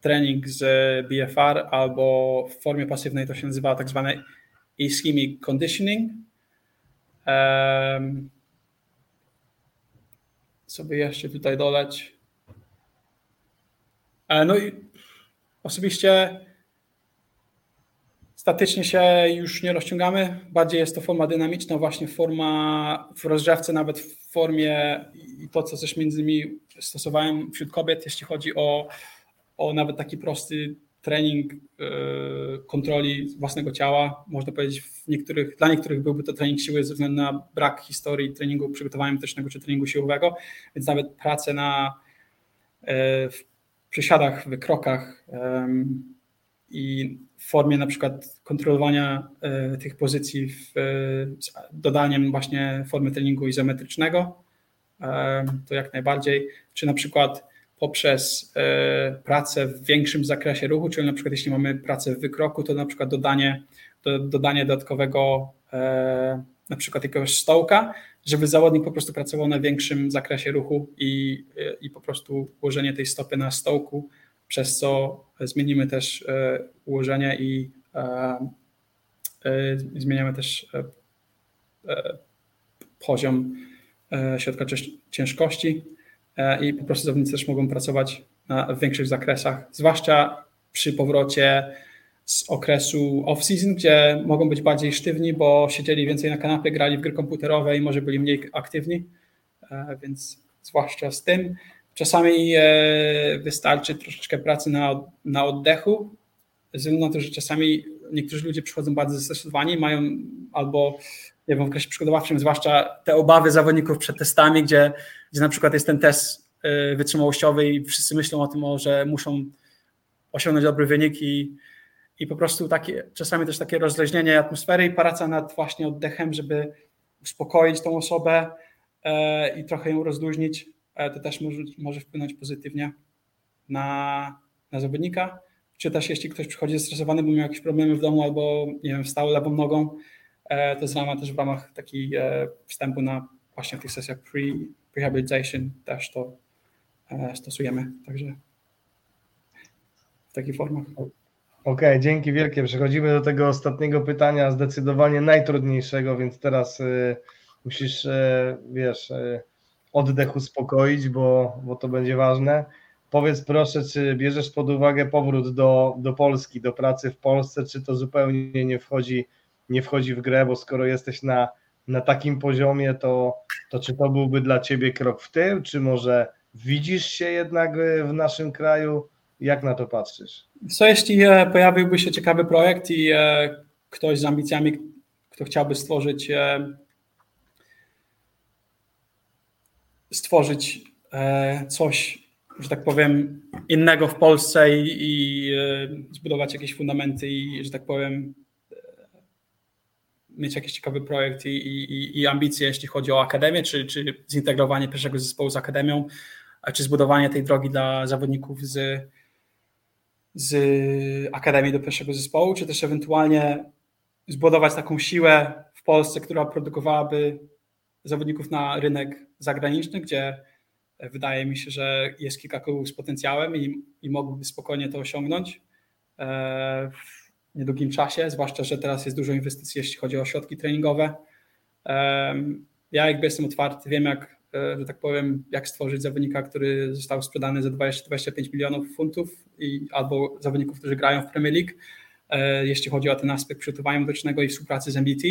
trening z BFR albo w formie pasywnej to się nazywa tak zwane ischemic conditioning. Um, sobie jeszcze tutaj doleć. E, no i osobiście Statycznie się już nie rozciągamy, bardziej jest to forma dynamiczna, właśnie forma w rozgrzewce, nawet w formie i to, co też między innymi stosowałem wśród kobiet, jeśli chodzi o, o nawet taki prosty trening yy, kontroli własnego ciała. Można powiedzieć, niektórych, dla niektórych byłby to trening siły ze względu na brak historii treningu przygotowania medycznego czy treningu siłowego, więc nawet pracę na yy, w przysiadach, wykrokach i w formie na przykład kontrolowania e, tych pozycji w, e, z dodaniem właśnie formy treningu izometrycznego, e, to jak najbardziej, czy na przykład poprzez pracę w większym zakresie ruchu, czyli na przykład jeśli mamy pracę w wykroku, to na przykład dodanie, do, dodanie dodatkowego na przykład jakiegoś stołka, żeby zawodnik po prostu pracował na większym zakresie ruchu i, i po prostu ułożenie tej stopy na stołku przez co zmienimy też e, ułożenie i e, e, zmieniamy też poziom środka ciężkości i po prostu zawodnicy też mogą pracować w większych zakresach, zwłaszcza przy powrocie z okresu off-season, gdzie mogą być bardziej sztywni, bo siedzieli więcej na kanapie, grali w gry komputerowe i może byli mniej aktywni, więc zwłaszcza z tym. Czasami e, wystarczy troszeczkę pracy na, na oddechu, ze względu na to, że czasami niektórzy ludzie przychodzą bardzo zestresowani, mają albo nie wiem, w okresie przygotowawczym, zwłaszcza te obawy zawodników przed testami, gdzie, gdzie na przykład jest ten test e, wytrzymałościowy i wszyscy myślą o tym, że muszą osiągnąć dobry wynik i, i po prostu takie, czasami też takie rozleźnienie atmosfery i praca nad właśnie oddechem, żeby uspokoić tą osobę e, i trochę ją rozluźnić to też może, może wpłynąć pozytywnie na, na zawodnika. Czy też jeśli ktoś przychodzi zestresowany, bo miał jakieś problemy w domu albo nie wiem, wstał lewą nogą, e, to z też w ramach takiego e, wstępu na właśnie w tych sesjach pre, rehabilitation też to e, stosujemy. Także w takich formach. Okej, okay, dzięki wielkie. Przechodzimy do tego ostatniego pytania, zdecydowanie najtrudniejszego, więc teraz y, musisz, y, wiesz, y, oddech uspokoić, bo, bo to będzie ważne. Powiedz proszę, czy bierzesz pod uwagę powrót do, do Polski, do pracy w Polsce, czy to zupełnie nie wchodzi, nie wchodzi w grę, bo skoro jesteś na, na takim poziomie, to, to czy to byłby dla ciebie krok w tył, czy może widzisz się jednak w naszym kraju? Jak na to patrzysz? Co jeśli e, pojawiłby się ciekawy projekt i e, ktoś z ambicjami, kto chciałby stworzyć e, stworzyć e, coś, że tak powiem, innego w Polsce i, i e, zbudować jakieś fundamenty i, że tak powiem, e, mieć jakiś ciekawy projekt i, i, i ambicje, jeśli chodzi o akademię, czy, czy zintegrowanie pierwszego zespołu z akademią, czy zbudowanie tej drogi dla zawodników z, z akademii do pierwszego zespołu, czy też ewentualnie zbudować taką siłę w Polsce, która produkowałaby zawodników na rynek zagraniczny, gdzie wydaje mi się, że jest kilka klubów z potencjałem i, i mogłyby spokojnie to osiągnąć e, w niedługim czasie, zwłaszcza, że teraz jest dużo inwestycji, jeśli chodzi o środki treningowe. E, ja jakby jestem otwarty, wiem jak, e, że tak powiem, jak stworzyć zawodnika, który został sprzedany za 20-25 milionów funtów i, albo zawodników, którzy grają w Premier League, jeśli chodzi o ten aspekt przygotowania medycznego i współpracy z MBT.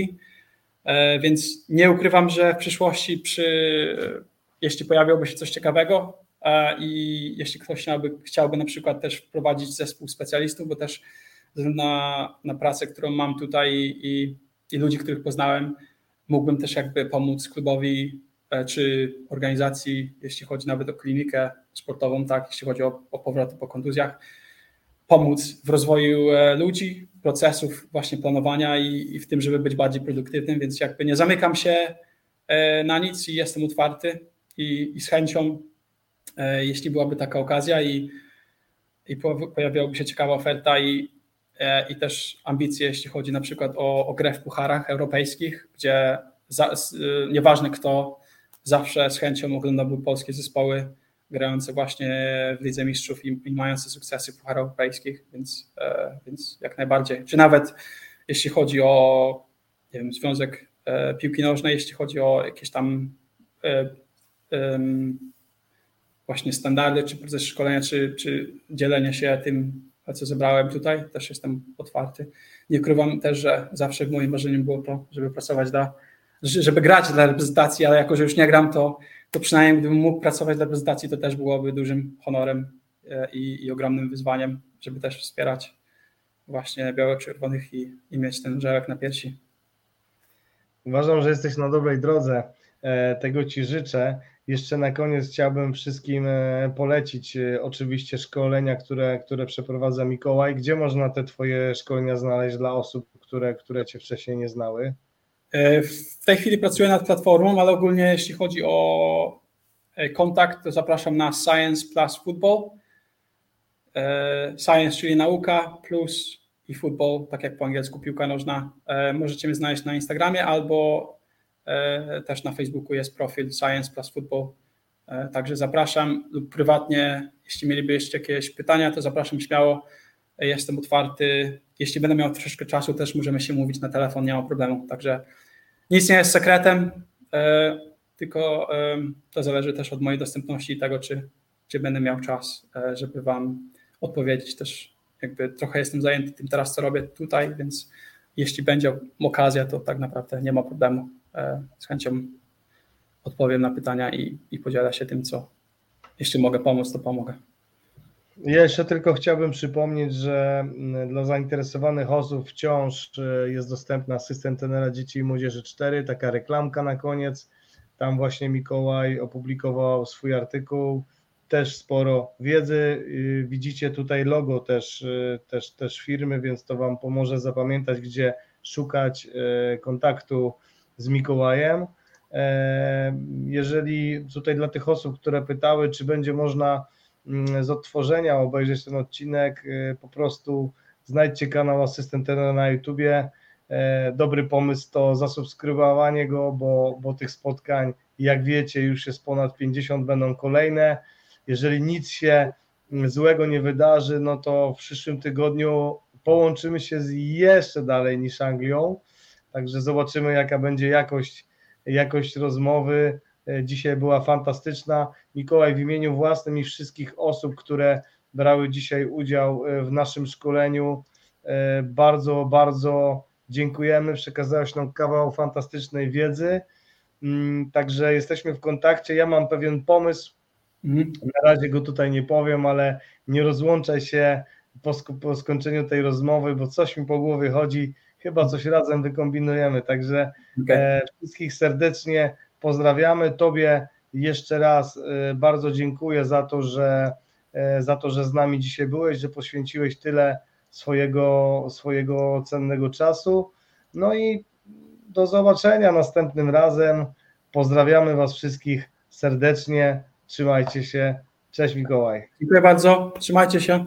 E, więc nie ukrywam, że w przyszłości, przy, jeśli pojawiłoby się coś ciekawego e, i jeśli ktoś chciałby, chciałby na przykład też wprowadzić zespół specjalistów, bo też na, na pracę, którą mam tutaj i, i ludzi, których poznałem, mógłbym też jakby pomóc klubowi czy organizacji, jeśli chodzi nawet o klinikę sportową, tak, jeśli chodzi o, o powrót po kontuzjach, pomóc w rozwoju ludzi, procesów właśnie planowania i, i w tym, żeby być bardziej produktywnym, więc jakby nie zamykam się na nic i jestem otwarty i, i z chęcią, jeśli byłaby taka okazja i, i pojawiłaby się ciekawa oferta i, i też ambicje, jeśli chodzi na przykład o, o grę w pucharach europejskich, gdzie za, nieważne kto, zawsze z chęcią oglądałby polskie zespoły grające właśnie w Lidze Mistrzów i, i mające sukcesy w pucharach europejskich, więc, e, więc jak najbardziej. Czy nawet jeśli chodzi o nie wiem, Związek e, Piłki Nożnej, jeśli chodzi o jakieś tam e, właśnie standardy, czy proces szkolenia, czy, czy dzielenie się tym, co zebrałem tutaj, też jestem otwarty. Nie ukrywam też, że zawsze moim marzeniem było to, żeby pracować dla, żeby grać dla reprezentacji, ale jako, że już nie gram, to, to przynajmniej gdybym mógł pracować dla reprezentacji, to też byłoby dużym honorem e, i, i ogromnym wyzwaniem, żeby też wspierać właśnie biało-czerwonych i, i mieć ten żelek na piersi. Uważam, że jesteś na dobrej drodze. E, tego Ci życzę. Jeszcze na koniec chciałbym wszystkim e, polecić oczywiście szkolenia, które, które przeprowadza Mikołaj. Gdzie można te Twoje szkolenia znaleźć dla osób, które, które Cię wcześniej nie znały? W tej chwili pracuję nad platformą, ale ogólnie jeśli chodzi o kontakt, to zapraszam na Science Plus Football. Science, czyli nauka, plus i football, tak jak po angielsku piłka nożna. Możecie mnie znaleźć na Instagramie albo E, też na Facebooku jest profil Science Plus Football. E, także zapraszam lub prywatnie, jeśli mielibyście jakieś pytania, to zapraszam śmiało. Jestem otwarty. Jeśli będę miał troszeczkę czasu, też możemy się mówić na telefon, nie ma problemu. Także nic nie jest sekretem, e, tylko to zależy też od mojej dostępności i tego, czy, czy będę miał czas, żeby Wam odpowiedzieć. Też jakby trochę jestem zajęty tym teraz, co robię tutaj, więc jeśli będzie okazja, to tak naprawdę nie ma problemu. E, z chęcią odpowiem na pytania i, i podzielę się tym, co jeśli mogę pomóc, to pomogę. Jeszcze tylko chciałbym przypomnieć, że mm, dla zainteresowanych osób wciąż e, jest dostępna asystent tenera dzieci i młodzieży 4, taka reklamka na koniec. Tam właśnie Mikołaj opublikował swój artykuł, też sporo wiedzy. Y, widzicie tutaj logo też, y, też, też firmy, więc to Wam pomoże zapamiętać, gdzie szukać kontaktu z Mikołajem. E, jeżeli tutaj dla tych osób, które pytały, czy będzie można z odtworzenia obejrzeć ten odcinek, e, po prostu znajdźcie kanał Asystentera na YouTubie. E, dobry pomysł to zasubskrybowanie go, bo, bo tych spotkań, jak wiecie, już jest ponad 50, będą kolejne. Jeżeli nic się mm, złego nie wydarzy, no to w przyszłym tygodniu połączymy się z jeszcze dalej niż Anglią Także zobaczymy, jaka będzie jakość, jakość rozmowy. E, dzisiaj była fantastyczna. Mikołaj, w imieniu własnym i wszystkich osób, które brały dzisiaj udział e, w naszym szkoleniu, e, bardzo, bardzo dziękujemy. Przekazałeś nam kawał fantastycznej wiedzy. Mm, także jesteśmy w kontakcie. Ja mam pewien pomysł. Mhm. Na razie go tutaj nie powiem, ale nie rozłączaj się po, po skończeniu tej rozmowy, bo coś mi po głowie chodzi chyba coś razem wykombinujemy. Także okay. e, wszystkich serdecznie pozdrawiamy. Tobie jeszcze raz e, bardzo dziękuję za to, że e, za to, że z nami dzisiaj byłeś, że poświęciłeś tyle swojego, swojego cennego czasu. No i do zobaczenia następnym razem. Pozdrawiamy Was wszystkich serdecznie. Trzymajcie się. Cześć Mikołaj. Dziękuję bardzo. Trzymajcie się.